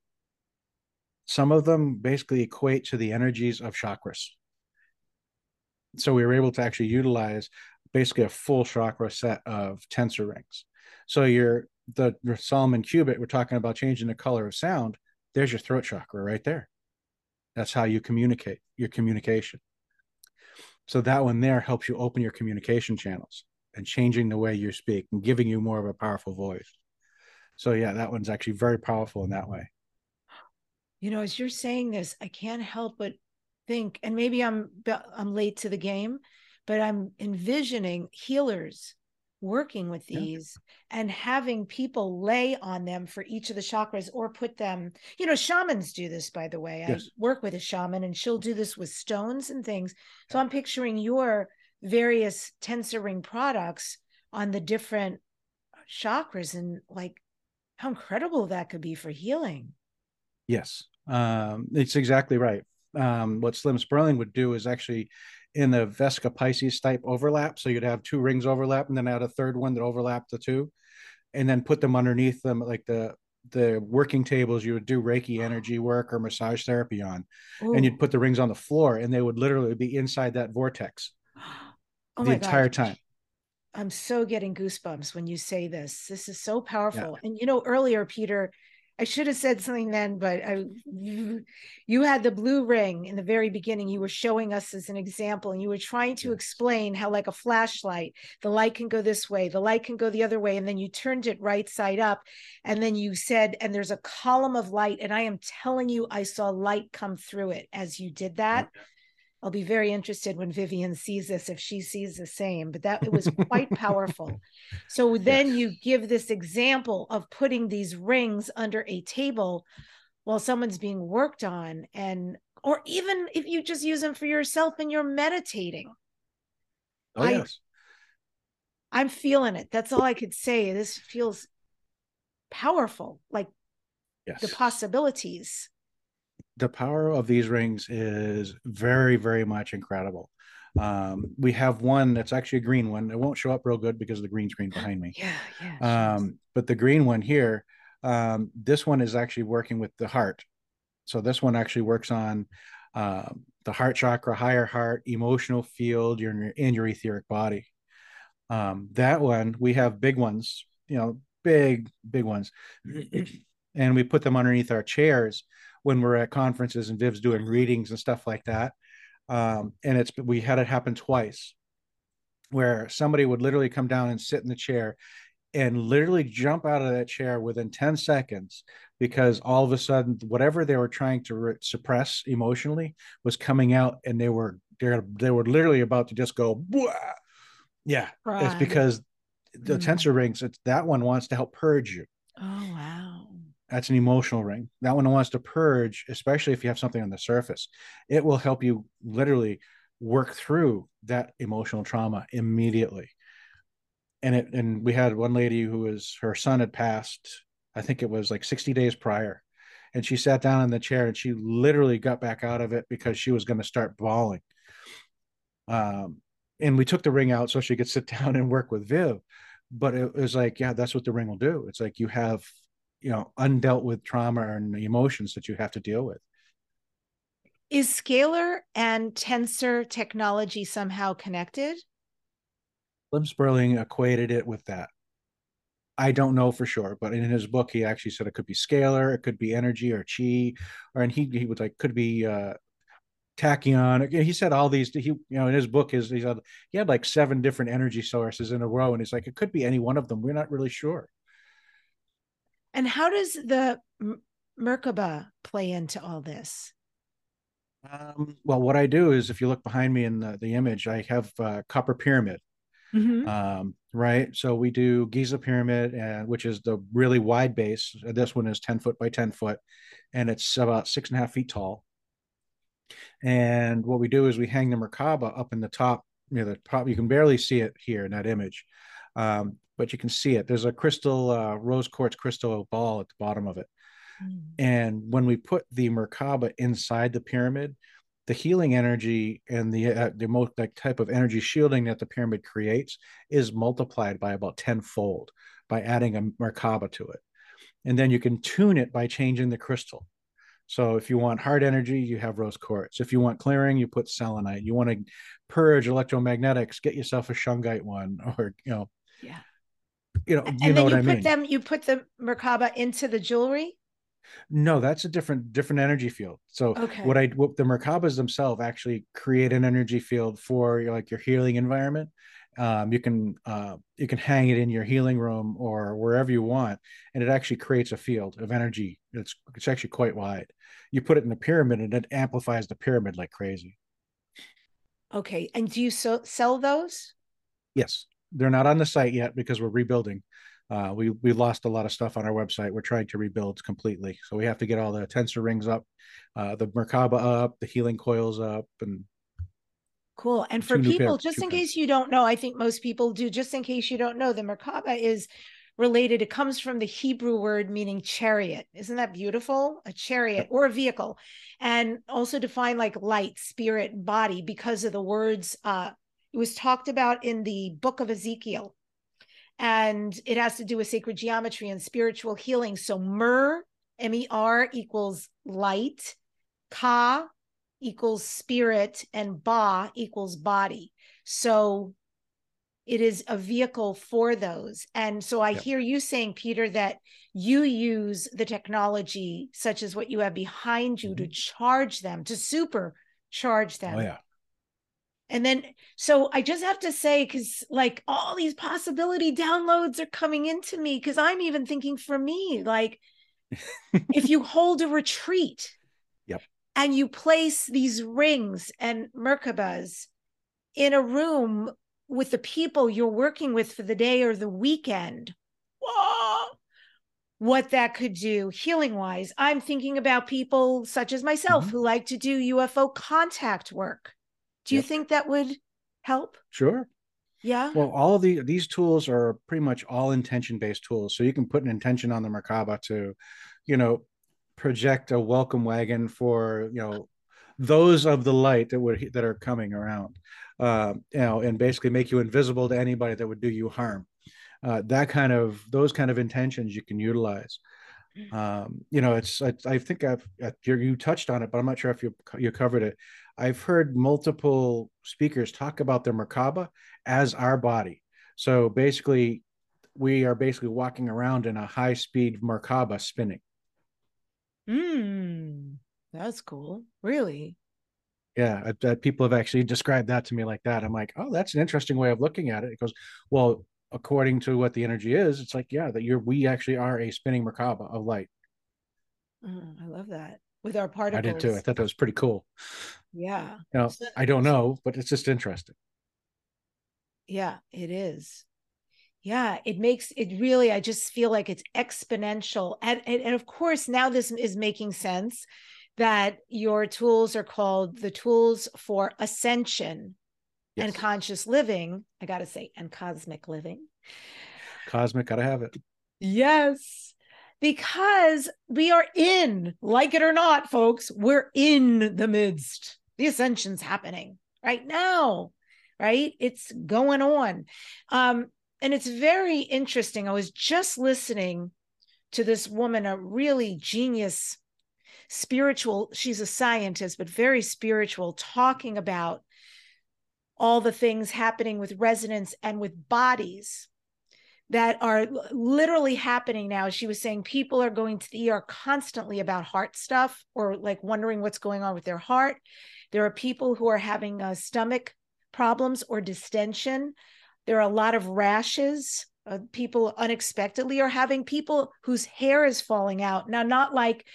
some of them basically equate to the energies of chakras. So we were able to actually utilize basically a full chakra set of tensor rings. So your the solomon cubit we're talking about changing the color of sound there's your throat chakra right there that's how you communicate your communication. So that one there helps you open your communication channels and changing the way you speak and giving you more of a powerful voice. So yeah, that one's actually very powerful in that way. You know, as you're saying this, I can't help but think, and maybe I'm I'm late to the game, but I'm envisioning healers working with these yeah. and having people lay on them for each of the chakras or put them you know shamans do this by the way. Yes. i work with a shaman and she'll do this with stones and things. So i'm picturing your various tensor ring products on the different chakras and like how incredible that could be for healing. Yes. Um, it's exactly right. Um, what Slim Spurling would do is actually in the Vesica Piscis type overlap. So you'd have two rings overlap and then add a third one that overlapped the two, and then put them underneath them like the the working tables you would do Reiki energy work or massage therapy on, Ooh. and you'd put the rings on the floor, and they would literally be inside that vortex oh the entire God. time. I'm so getting goosebumps when you say this. This is so powerful. Yeah. And you know, earlier, Peter, I should have said something then, but I, you, you had the blue ring in the very beginning. You were showing us as an example, and you were trying to explain how, like a flashlight, the light can go this way, the light can go the other way, and then you turned it right side up, and then you said, "And there's a column of light." And I am telling you, I saw light come through it as you did that. I'll be very interested when Vivian sees this if she sees the same, but that it was quite powerful. So then yes. you give this example of putting these rings under a table while someone's being worked on and or even if you just use them for yourself and you're meditating. Oh I, yes. I'm feeling it. That's all I could say. This feels powerful. Like yes. the possibilities the power of these rings is very very much incredible. Um, we have one that's actually a green one. It won't show up real good because of the green screen behind me. Yeah yeah um, but the green one here um, this one is actually working with the heart. So this one actually works on uh, the heart chakra higher heart emotional field your in your etheric body. Um, that one we have big ones you know big big ones. And we put them underneath our chairs when we're at conferences and Viv's doing readings and stuff like that. Um, and it's we had it happen twice where somebody would literally come down and sit in the chair and literally jump out of that chair within 10 seconds because all of a sudden whatever they were trying to re- suppress emotionally was coming out and they were they they were literally about to just go Bwah! yeah right. it's because the mm. tensor rings it's that one wants to help purge you oh wow that's an emotional ring. That one wants to purge, especially if you have something on the surface. It will help you literally work through that emotional trauma immediately. And it and we had one lady who was her son had passed, I think it was like 60 days prior. And she sat down in the chair and she literally got back out of it because she was going to start bawling. Um, and we took the ring out so she could sit down and work with Viv. But it was like, yeah, that's what the ring will do. It's like you have you know undealt with trauma and emotions that you have to deal with is scalar and tensor technology somehow connected Slim Spurling equated it with that I don't know for sure, but in his book, he actually said it could be scalar, it could be energy or chi, or and he he was like could be uh, tachyon. He said all these. He you know in his book is he had he had like seven different energy sources in a row, and he's like it could be any one of them. We're not really sure. And how does the Merkaba play into all this? Um, well, what I do is, if you look behind me in the, the image, I have a copper pyramid. Mm-hmm. Um, right. So we do Giza pyramid, and which is the really wide base. This one is 10 foot by 10 foot, and it's about six and a half feet tall. And what we do is we hang the Merkaba up in the top near the top. You can barely see it here in that image. Um, but you can see it. There's a crystal, uh, rose quartz crystal ball at the bottom of it. Mm. And when we put the Merkaba inside the pyramid, the healing energy and the uh, the most like type of energy shielding that the pyramid creates is multiplied by about tenfold by adding a Merkaba to it. And then you can tune it by changing the crystal. So if you want hard energy, you have rose quartz. If you want clearing, you put selenite. You want to purge electromagnetics, get yourself a shungite one, or you know, yeah, you know, you and know what you I put mean. Them, you put the Merkaba into the jewelry. No, that's a different different energy field. So okay. what I what the Merkabas themselves actually create an energy field for your, like your healing environment. Um, you can uh, you can hang it in your healing room or wherever you want, and it actually creates a field of energy. It's it's actually quite wide. You put it in a pyramid, and it amplifies the pyramid like crazy. Okay, and do you so, sell those? Yes they're not on the site yet because we're rebuilding. Uh, we we lost a lot of stuff on our website. We're trying to rebuild completely, so we have to get all the tensor rings up, uh, the Merkaba up, the healing coils up, and cool. And for people, just in case you don't know, I think most people do. Just in case you don't know, the Merkaba is related. It comes from the Hebrew word meaning chariot. Isn't that beautiful? A chariot or a vehicle, and also define like light, spirit, body because of the words uh, it was talked about in the book of Ezekiel. And it has to do with sacred geometry and spiritual healing. So Mer, M E R equals light, Ka equals spirit, and Ba equals body. So it is a vehicle for those. And so I yep. hear you saying, Peter, that you use the technology, such as what you have behind you, mm-hmm. to charge them, to supercharge them. Oh, yeah. And then, so I just have to say, because like all these possibility downloads are coming into me, because I'm even thinking for me, like if you hold a retreat, yep, and you place these rings and merkabas in a room with the people you're working with for the day or the weekend. Whoa! What that could do healing wise. I'm thinking about people such as myself mm-hmm. who like to do UFO contact work. Do you think that would help? Sure. Yeah. Well, all of the these tools are pretty much all intention based tools. So you can put an intention on the Merkaba to, you know, project a welcome wagon for you know those of the light that would that are coming around, uh, you know, and basically make you invisible to anybody that would do you harm. Uh, that kind of those kind of intentions you can utilize. Mm. Um, you know, it's I, I think I've you touched on it, but I'm not sure if you you covered it. I've heard multiple speakers talk about the Merkaba as our body. So basically, we are basically walking around in a high speed Merkaba spinning. Hmm, that's cool. Really? Yeah, uh, people have actually described that to me like that. I'm like, oh, that's an interesting way of looking at it. It goes, well, according to what the energy is, it's like, yeah, that you're we actually are a spinning Merkaba of light. Oh, I love that with our particles. I did too. I thought that was pretty cool. Yeah. You know, I don't know, but it's just interesting. Yeah, it is. Yeah, it makes it really, I just feel like it's exponential. And, and, and of course, now this is making sense that your tools are called the tools for ascension yes. and conscious living. I got to say, and cosmic living. Cosmic, got to have it. Yes because we are in, like it or not, folks, we're in the midst. The ascension's happening right now, right? It's going on. Um, and it's very interesting. I was just listening to this woman, a really genius spiritual, she's a scientist, but very spiritual, talking about all the things happening with resonance and with bodies that are literally happening now. She was saying people are going to the ER constantly about heart stuff or like wondering what's going on with their heart. There are people who are having uh, stomach problems or distension. There are a lot of rashes. Uh, people unexpectedly are having people whose hair is falling out. Now, not like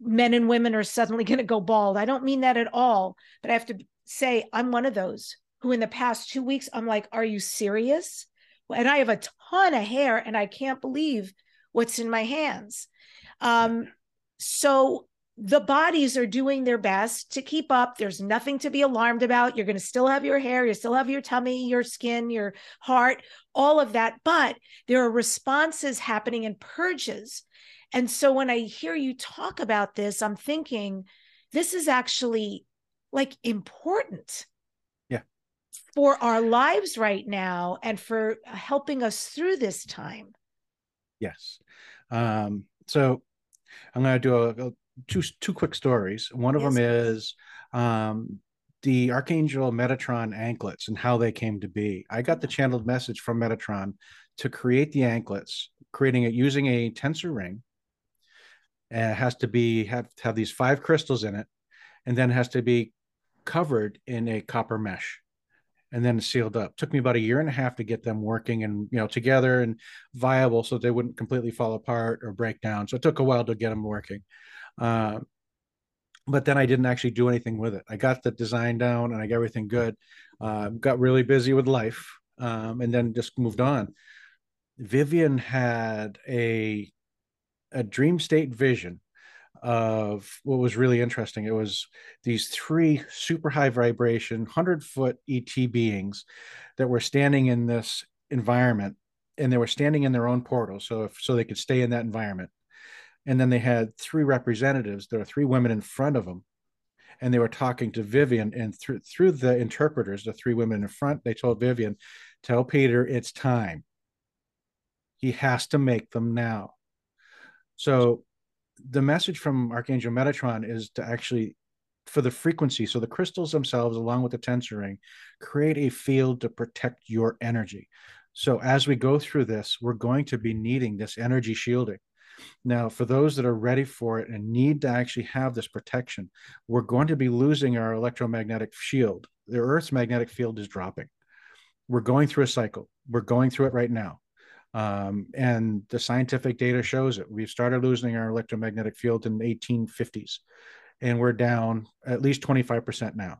men and women are suddenly going to go bald. I don't mean that at all. But I have to say, I'm one of those who, in the past two weeks, I'm like, are you serious? and I have a ton of hair and I can't believe what's in my hands. Um, so the bodies are doing their best to keep up. There's nothing to be alarmed about. You're going to still have your hair, you still have your tummy, your skin, your heart, all of that. But there are responses happening and purges. And so when I hear you talk about this, I'm thinking this is actually like important Yeah. for our lives right now and for helping us through this time. Yes. Um, so I'm going to do a, a, two two quick stories. One of yes, them is um, the Archangel Metatron anklets and how they came to be. I got the channeled message from Metatron to create the anklets, creating it using a tensor ring. And it has to be have have these five crystals in it, and then has to be covered in a copper mesh and then sealed up. Took me about a year and a half to get them working and you know together and viable, so they wouldn't completely fall apart or break down. So it took a while to get them working. Uh, but then I didn't actually do anything with it. I got the design down and I got everything good. Uh, got really busy with life, um, and then just moved on. Vivian had a a dream state vision of what was really interesting. It was these three super high vibration, 100 foot ET beings that were standing in this environment and they were standing in their own portal. So, if, so they could stay in that environment. And then they had three representatives. There were three women in front of them and they were talking to Vivian. And through through the interpreters, the three women in front, they told Vivian, "Tell Peter it's time. He has to make them now." So the message from Archangel Metatron is to actually for the frequency so the crystals themselves along with the tensor ring create a field to protect your energy so as we go through this we're going to be needing this energy shielding now for those that are ready for it and need to actually have this protection we're going to be losing our electromagnetic shield the earth's magnetic field is dropping we're going through a cycle we're going through it right now um, and the scientific data shows it. We've started losing our electromagnetic field in the 1850s. and we're down at least 25% now.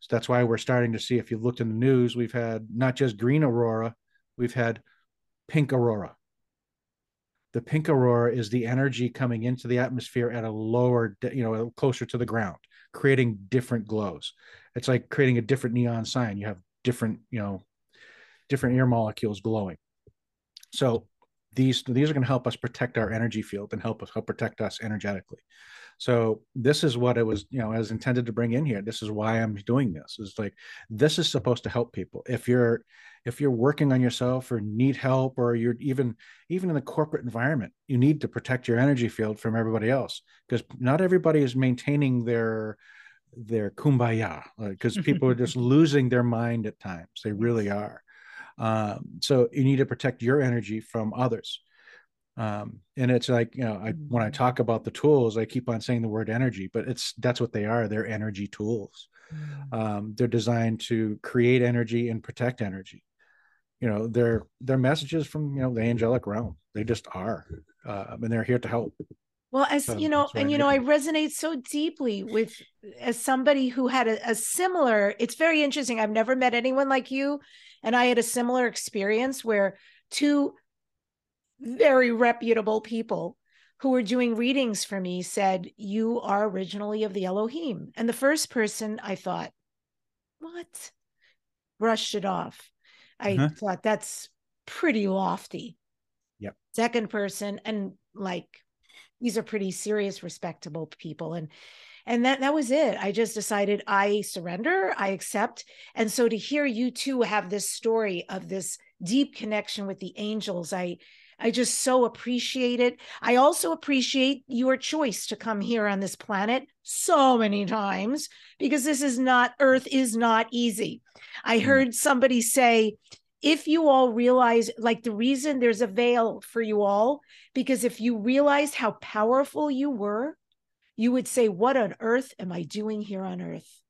So that's why we're starting to see, if you've looked in the news, we've had not just green aurora, we've had pink aurora. The pink aurora is the energy coming into the atmosphere at a lower, you know, closer to the ground, creating different glows. It's like creating a different neon sign. You have different, you know, different air molecules glowing. So these these are going to help us protect our energy field and help us help protect us energetically. So this is what it was, you know, as intended to bring in here. This is why I'm doing this. Is like this is supposed to help people. If you're if you're working on yourself or need help or you're even even in the corporate environment, you need to protect your energy field from everybody else because not everybody is maintaining their their kumbaya because people are just losing their mind at times. They really are. Um, so you need to protect your energy from others um, and it's like you know I, when i mm. talk about the tools i keep on saying the word energy but it's that's what they are they're energy tools mm. um, they're designed to create energy and protect energy you know they're they're messages from you know the angelic realm they just are uh, and they're here to help well as so, you know and you know i resonate so deeply with as somebody who had a, a similar it's very interesting i've never met anyone like you and i had a similar experience where two very reputable people who were doing readings for me said, You are originally of the Elohim. And the first person I thought, What? Brushed it off. I uh-huh. thought that's pretty lofty. Yep. Second person, and like these are pretty serious, respectable people. And and that that was it. I just decided I surrender, I accept. And so to hear you two have this story of this deep connection with the angels, I I just so appreciate it. I also appreciate your choice to come here on this planet so many times because this is not, Earth is not easy. I mm. heard somebody say, if you all realize, like the reason there's a veil for you all, because if you realized how powerful you were, you would say, What on earth am I doing here on earth?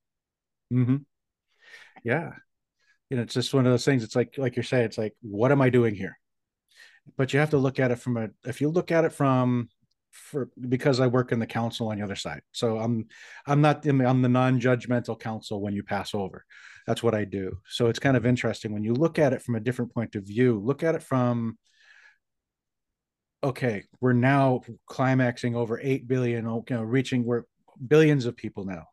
Mm-hmm. Yeah. You know, it's just one of those things. It's like, like you're saying, it's like, what am I doing here? But you have to look at it from a if you look at it from for because I work in the council on the other side. So I'm I'm not in the, I'm the non-judgmental council when you pass over. That's what I do. So it's kind of interesting when you look at it from a different point of view. Look at it from okay, we're now climaxing over 8 billion, oh, you know, reaching we're billions of people now.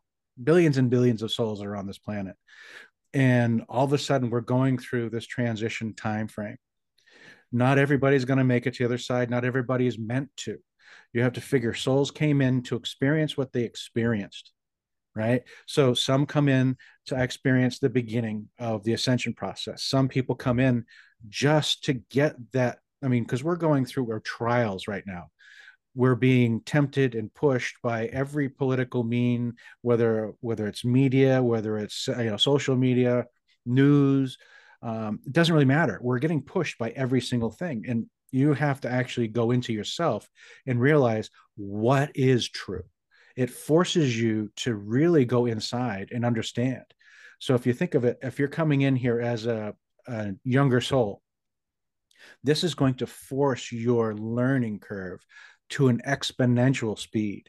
Billions and billions of souls are on this planet. And all of a sudden we're going through this transition time frame not everybody's going to make it to the other side. Not everybody is meant to. You have to figure souls came in to experience what they experienced right? So some come in to experience the beginning of the ascension process. Some people come in just to get that i mean because we're going through our trials right now. We're being tempted and pushed by every political mean whether whether it's media whether it's you know social media news um, it doesn't really matter. We're getting pushed by every single thing. And you have to actually go into yourself and realize what is true. It forces you to really go inside and understand. So if you think of it, if you're coming in here as a, a younger soul, this is going to force your learning curve to an exponential speed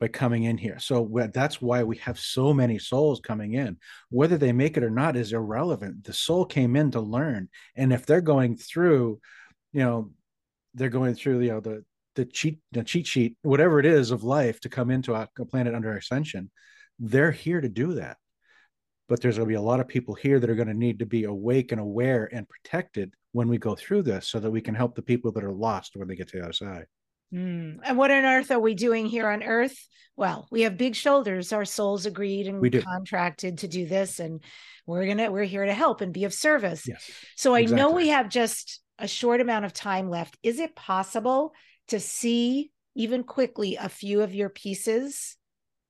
by coming in here. So that's why we have so many souls coming in. Whether they make it or not is irrelevant. The soul came in to learn, and if they're going through, you know, they're going through, you know, the the cheat the cheat sheet, whatever it is of life to come into a, a planet under ascension, they're here to do that. But there's going to be a lot of people here that are going to need to be awake and aware and protected when we go through this, so that we can help the people that are lost when they get to the other side. Mm. And what on earth are we doing here on earth? Well, we have big shoulders. Our souls agreed and we contracted to do this, and we're gonna we're here to help and be of service. Yes, so I exactly. know we have just a short amount of time left. Is it possible to see even quickly a few of your pieces?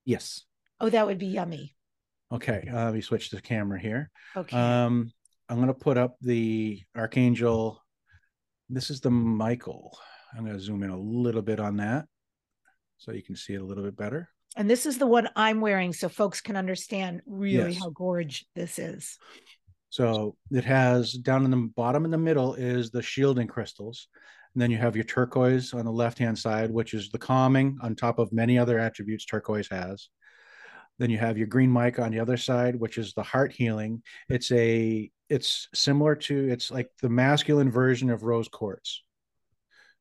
Yes. Oh, that would be yummy. Okay, uh, let me switch the camera here. Okay. Um, I'm going to put up the Archangel. This is the Michael. I'm going to zoom in a little bit on that so you can see it a little bit better. And this is the one I'm wearing so folks can understand really yes. how gorge this is. So it has down in the bottom in the middle is the shielding crystals. And then you have your turquoise on the left hand side, which is the calming on top of many other attributes turquoise has. Then you have your green mica on the other side, which is the heart healing. It's a it's similar to it's like the masculine version of rose quartz.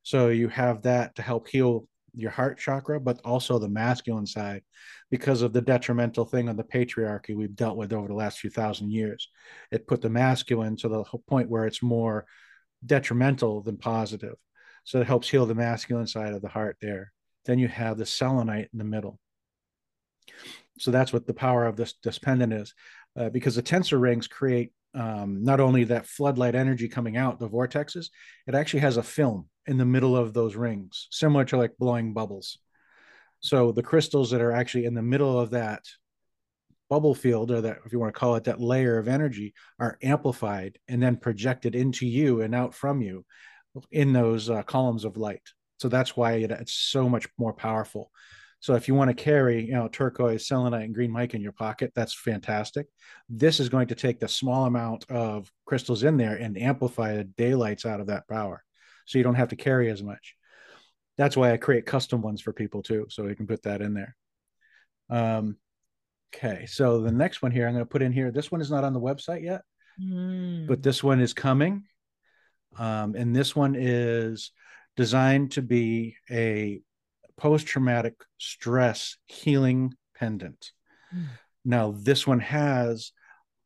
So you have that to help heal your heart chakra, but also the masculine side because of the detrimental thing on the patriarchy we've dealt with over the last few thousand years. It put the masculine to the point where it's more detrimental than positive. So it helps heal the masculine side of the heart there. Then you have the selenite in the middle. So that's what the power of this, this pendant is. Uh, because the tensor rings create um, not only that floodlight energy coming out, the vortexes, it actually has a film in the middle of those rings, similar to like blowing bubbles. So the crystals that are actually in the middle of that bubble field, or that if you want to call it that layer of energy, are amplified and then projected into you and out from you in those uh, columns of light. So that's why it, it's so much more powerful. So if you want to carry, you know, turquoise, selenite, and green mica in your pocket, that's fantastic. This is going to take the small amount of crystals in there and amplify the daylights out of that power, so you don't have to carry as much. That's why I create custom ones for people too, so you can put that in there. Um, okay, so the next one here, I'm going to put in here. This one is not on the website yet, mm. but this one is coming, um, and this one is designed to be a post traumatic stress healing pendant. Mm. Now, this one has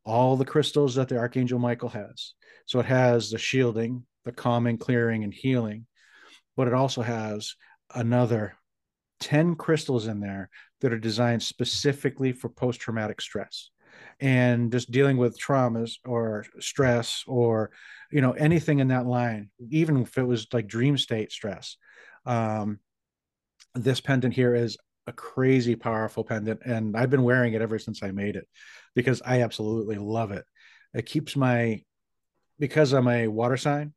all the crystals that the Archangel Michael has. So it has the shielding, the calming, clearing, and healing, but it also has another 10 crystals in there that are designed specifically for post traumatic stress. And just dealing with traumas or stress or you know anything in that line even if it was like dream state stress um, this pendant here is a crazy powerful pendant and i've been wearing it ever since i made it because i absolutely love it. It keeps my because i'm a water sign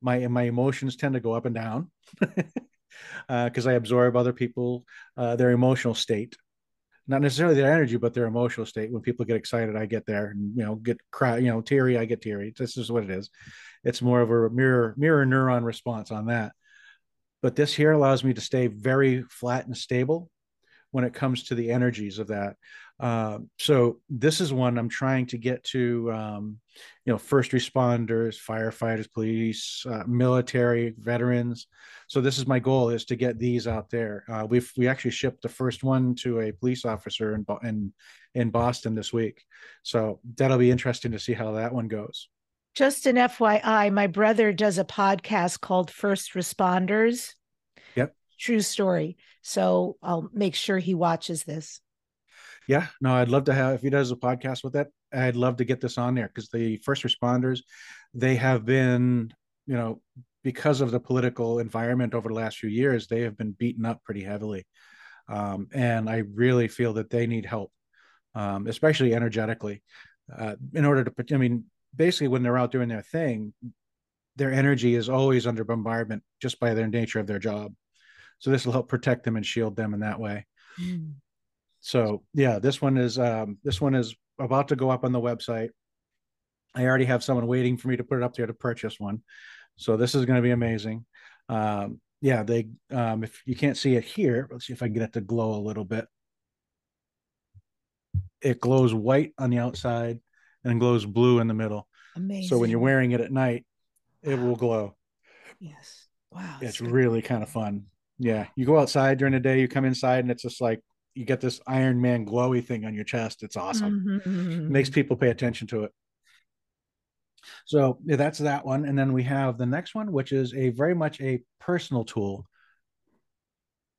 my my emotions tend to go up and down because uh, i absorb other people uh, their emotional state. Not necessarily their energy but their emotional state. When people get excited i get there and you know get cry you know teary i get teary. This is what it is. It's more of a mirror mirror neuron response on that. But this here allows me to stay very flat and stable when it comes to the energies of that. Uh, so this is one I'm trying to get to, um, you know, first responders, firefighters, police, uh, military, veterans. So this is my goal is to get these out there. Uh, we've we actually shipped the first one to a police officer in in in Boston this week. So that'll be interesting to see how that one goes. Just an FYI, my brother does a podcast called First Responders. True story. So I'll make sure he watches this. Yeah, no, I'd love to have if he does a podcast with that. I'd love to get this on there because the first responders, they have been, you know, because of the political environment over the last few years, they have been beaten up pretty heavily, um, and I really feel that they need help, um, especially energetically, uh, in order to. I mean, basically when they're out doing their thing, their energy is always under bombardment just by their nature of their job. So this will help protect them and shield them in that way. Mm. So yeah, this one is um, this one is about to go up on the website. I already have someone waiting for me to put it up there to purchase one. So this is going to be amazing. Um, yeah, they um, if you can't see it here, let's see if I can get it to glow a little bit. It glows white on the outside and glows blue in the middle. Amazing. So when you're wearing it at night, it will glow. Yes. Wow. It's really kind of fun. Yeah. You go outside during the day, you come inside, and it's just like you get this Iron Man glowy thing on your chest. It's awesome. Mm-hmm. It makes people pay attention to it. So yeah, that's that one. And then we have the next one, which is a very much a personal tool.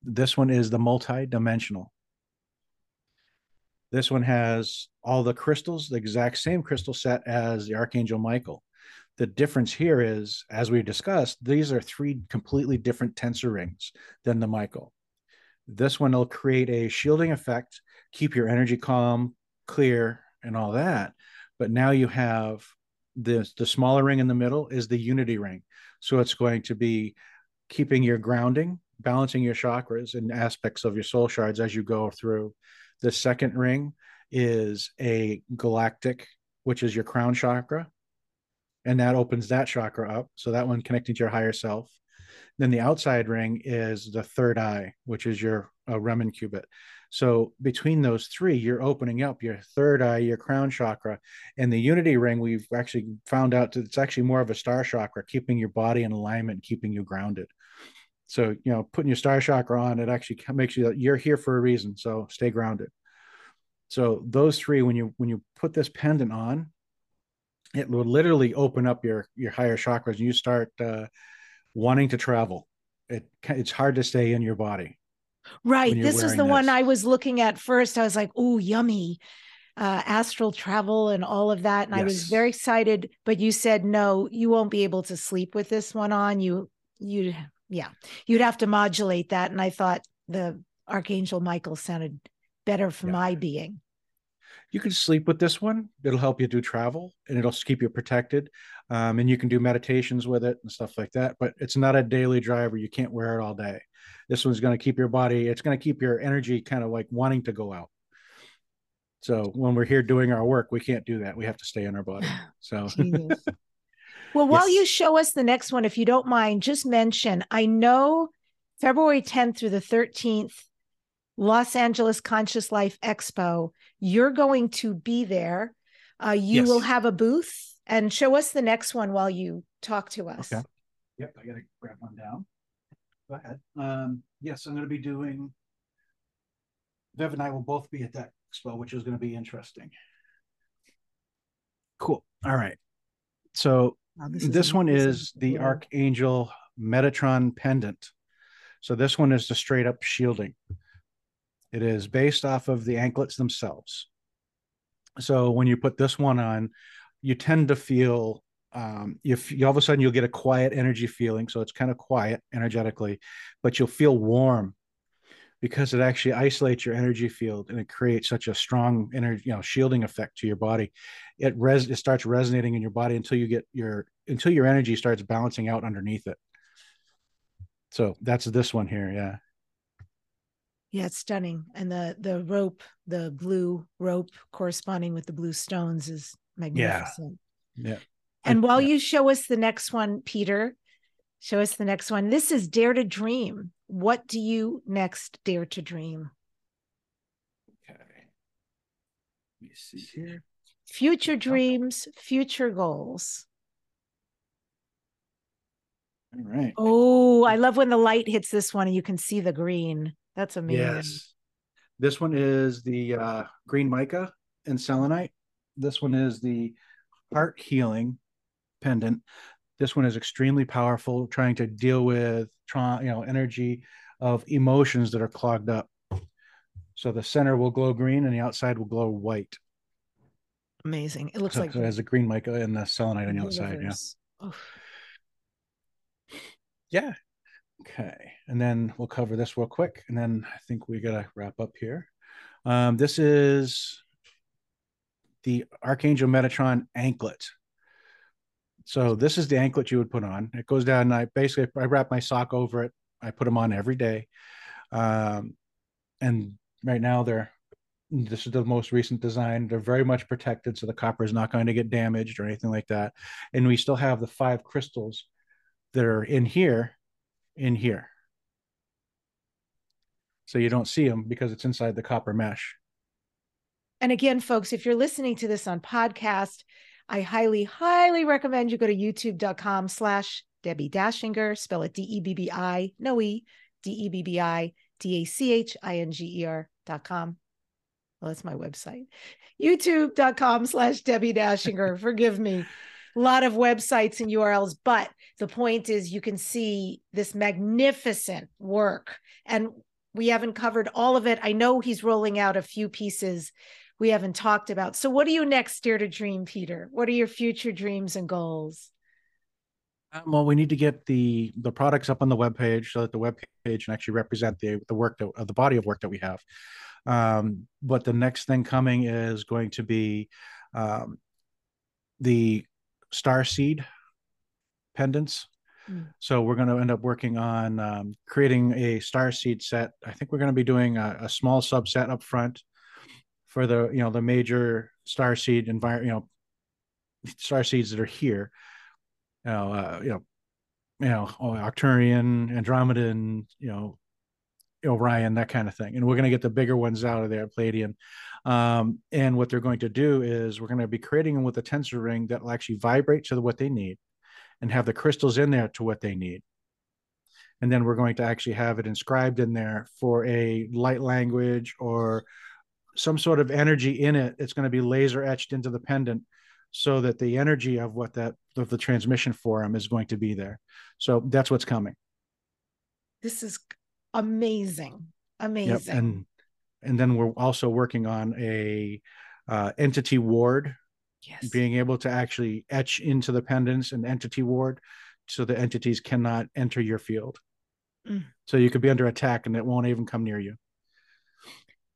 This one is the multi-dimensional. This one has all the crystals, the exact same crystal set as the Archangel Michael. The difference here is, as we discussed, these are three completely different tensor rings than the Michael. This one will create a shielding effect, keep your energy calm, clear, and all that. But now you have the the smaller ring in the middle is the unity ring. So it's going to be keeping your grounding, balancing your chakras and aspects of your soul shards as you go through. The second ring is a galactic, which is your crown chakra. And that opens that chakra up. So that one connecting to your higher self. Then the outside ring is the third eye, which is your uh, Raman cubit. So between those three, you're opening up your third eye, your crown chakra, and the unity ring. We've actually found out that it's actually more of a star chakra, keeping your body in alignment, keeping you grounded. So you know, putting your star chakra on, it actually makes you you're here for a reason. So stay grounded. So those three, when you when you put this pendant on, it will literally open up your your higher chakras, and you start uh, wanting to travel. It it's hard to stay in your body. Right. This is the this. one I was looking at first. I was like, "Oh, yummy." Uh, astral travel and all of that and yes. i was very excited but you said no you won't be able to sleep with this one on you you yeah you'd have to modulate that and i thought the archangel michael sounded better for yeah. my being you can sleep with this one. It'll help you do travel and it'll keep you protected. Um, and you can do meditations with it and stuff like that. But it's not a daily driver. You can't wear it all day. This one's going to keep your body, it's going to keep your energy kind of like wanting to go out. So when we're here doing our work, we can't do that. We have to stay in our body. So. well, while yes. you show us the next one, if you don't mind, just mention I know February 10th through the 13th, Los Angeles Conscious Life Expo. You're going to be there. Uh, you yes. will have a booth and show us the next one while you talk to us. Okay. Yep, I got to grab one down. Go ahead. Um, yes, I'm going to be doing. Bev and I will both be at that expo, which is going to be interesting. Cool. All right. So this, this one is the Archangel Metatron pendant. So this one is the straight up shielding. It is based off of the anklets themselves. So when you put this one on, you tend to feel um, you, you all of a sudden you'll get a quiet energy feeling. So it's kind of quiet energetically, but you'll feel warm because it actually isolates your energy field and it creates such a strong energy, you know, shielding effect to your body. It res it starts resonating in your body until you get your until your energy starts balancing out underneath it. So that's this one here, yeah. Yeah, it's stunning. And the the rope, the blue rope corresponding with the blue stones is magnificent. Yeah. yeah. And while yeah. you show us the next one, Peter, show us the next one. This is Dare to Dream. What do you next dare to dream? Okay. Let me see here. Future dreams, future goals. All right. Oh, I love when the light hits this one and you can see the green. That's amazing. Yes. This one is the uh, green mica and selenite. This one is the heart healing pendant. This one is extremely powerful, trying to deal with trauma, you know, energy of emotions that are clogged up. So the center will glow green and the outside will glow white. Amazing. It looks so, like so it has a green mica and the selenite on the outside. Yeah. Oh. Yeah. Okay, and then we'll cover this real quick, and then I think we gotta wrap up here. Um, this is the Archangel Metatron anklet. So this is the anklet you would put on. It goes down, I basically I wrap my sock over it. I put them on every day, um, and right now they're this is the most recent design. They're very much protected, so the copper is not going to get damaged or anything like that. And we still have the five crystals that are in here in here. So you don't see them because it's inside the copper mesh. And again, folks, if you're listening to this on podcast, I highly, highly recommend you go to youtube.com slash Debbie Dachinger, spell it D-E-B-B-I, no E, D-E-B-B-I, D-A-C-H-I-N-G-E-R dot com. Well, that's my website. YouTube.com slash Debbie Dachinger. Forgive me lot of websites and URLs, but the point is you can see this magnificent work. And we haven't covered all of it. I know he's rolling out a few pieces we haven't talked about. So, what are you next dare to dream, Peter? What are your future dreams and goals? Um, well, we need to get the the products up on the web page so that the web page can actually represent the the work that, uh, the body of work that we have. Um, but the next thing coming is going to be um, the star seed pendants. Mm. So we're going to end up working on um, creating a star seed set. I think we're going to be doing a, a, small subset up front for the you know the major star seed environment, you know, star seeds that are here. You know, uh, you know, you know, Arcturian, Andromedan, you know, Orion, that kind of thing. And we're going to get the bigger ones out of there, Pleiadian. Um, and what they're going to do is we're going to be creating them with a tensor ring that will actually vibrate to what they need and have the crystals in there to what they need. And then we're going to actually have it inscribed in there for a light language or some sort of energy in it. It's going to be laser etched into the pendant so that the energy of what that of the transmission forum is going to be there. So that's what's coming. This is amazing. Amazing. Yep. And and then we're also working on a uh, entity ward yes. being able to actually etch into the pendants an entity ward so the entities cannot enter your field mm. so you could be under attack and it won't even come near you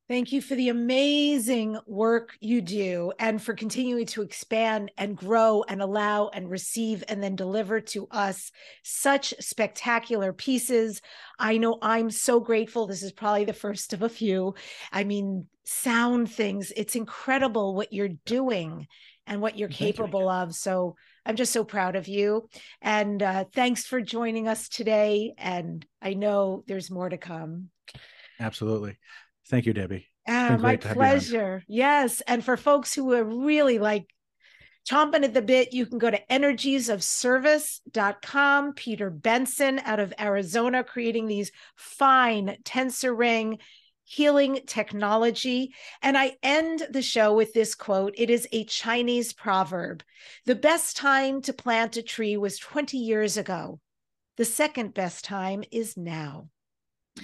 Thank you for the amazing work you do and for continuing to expand and grow and allow and receive and then deliver to us such spectacular pieces. I know I'm so grateful. This is probably the first of a few. I mean, sound things. It's incredible what you're doing and what you're Thank capable you. of. So I'm just so proud of you. And uh, thanks for joining us today. And I know there's more to come. Absolutely. Thank you, Debbie. Uh, my pleasure. Yes. And for folks who are really like chomping at the bit, you can go to energiesofservice.com. Peter Benson out of Arizona creating these fine tensor ring healing technology. And I end the show with this quote It is a Chinese proverb The best time to plant a tree was 20 years ago. The second best time is now.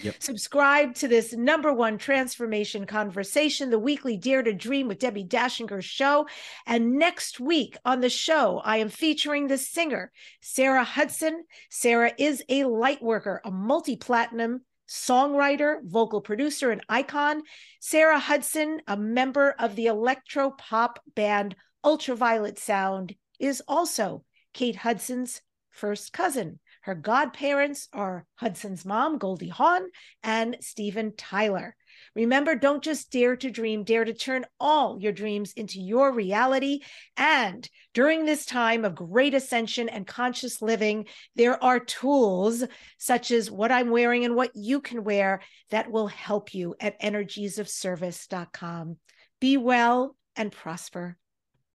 Yep. Subscribe to this number one transformation conversation, the weekly Dare to Dream with Debbie Dachinger show. And next week on the show, I am featuring the singer, Sarah Hudson. Sarah is a light worker, a multi platinum songwriter, vocal producer, and icon. Sarah Hudson, a member of the electro pop band Ultraviolet Sound, is also Kate Hudson's first cousin. Her godparents are Hudson's mom, Goldie Hawn, and Steven Tyler. Remember, don't just dare to dream, dare to turn all your dreams into your reality. And during this time of great ascension and conscious living, there are tools such as what I'm wearing and what you can wear that will help you at energiesofservice.com. Be well and prosper.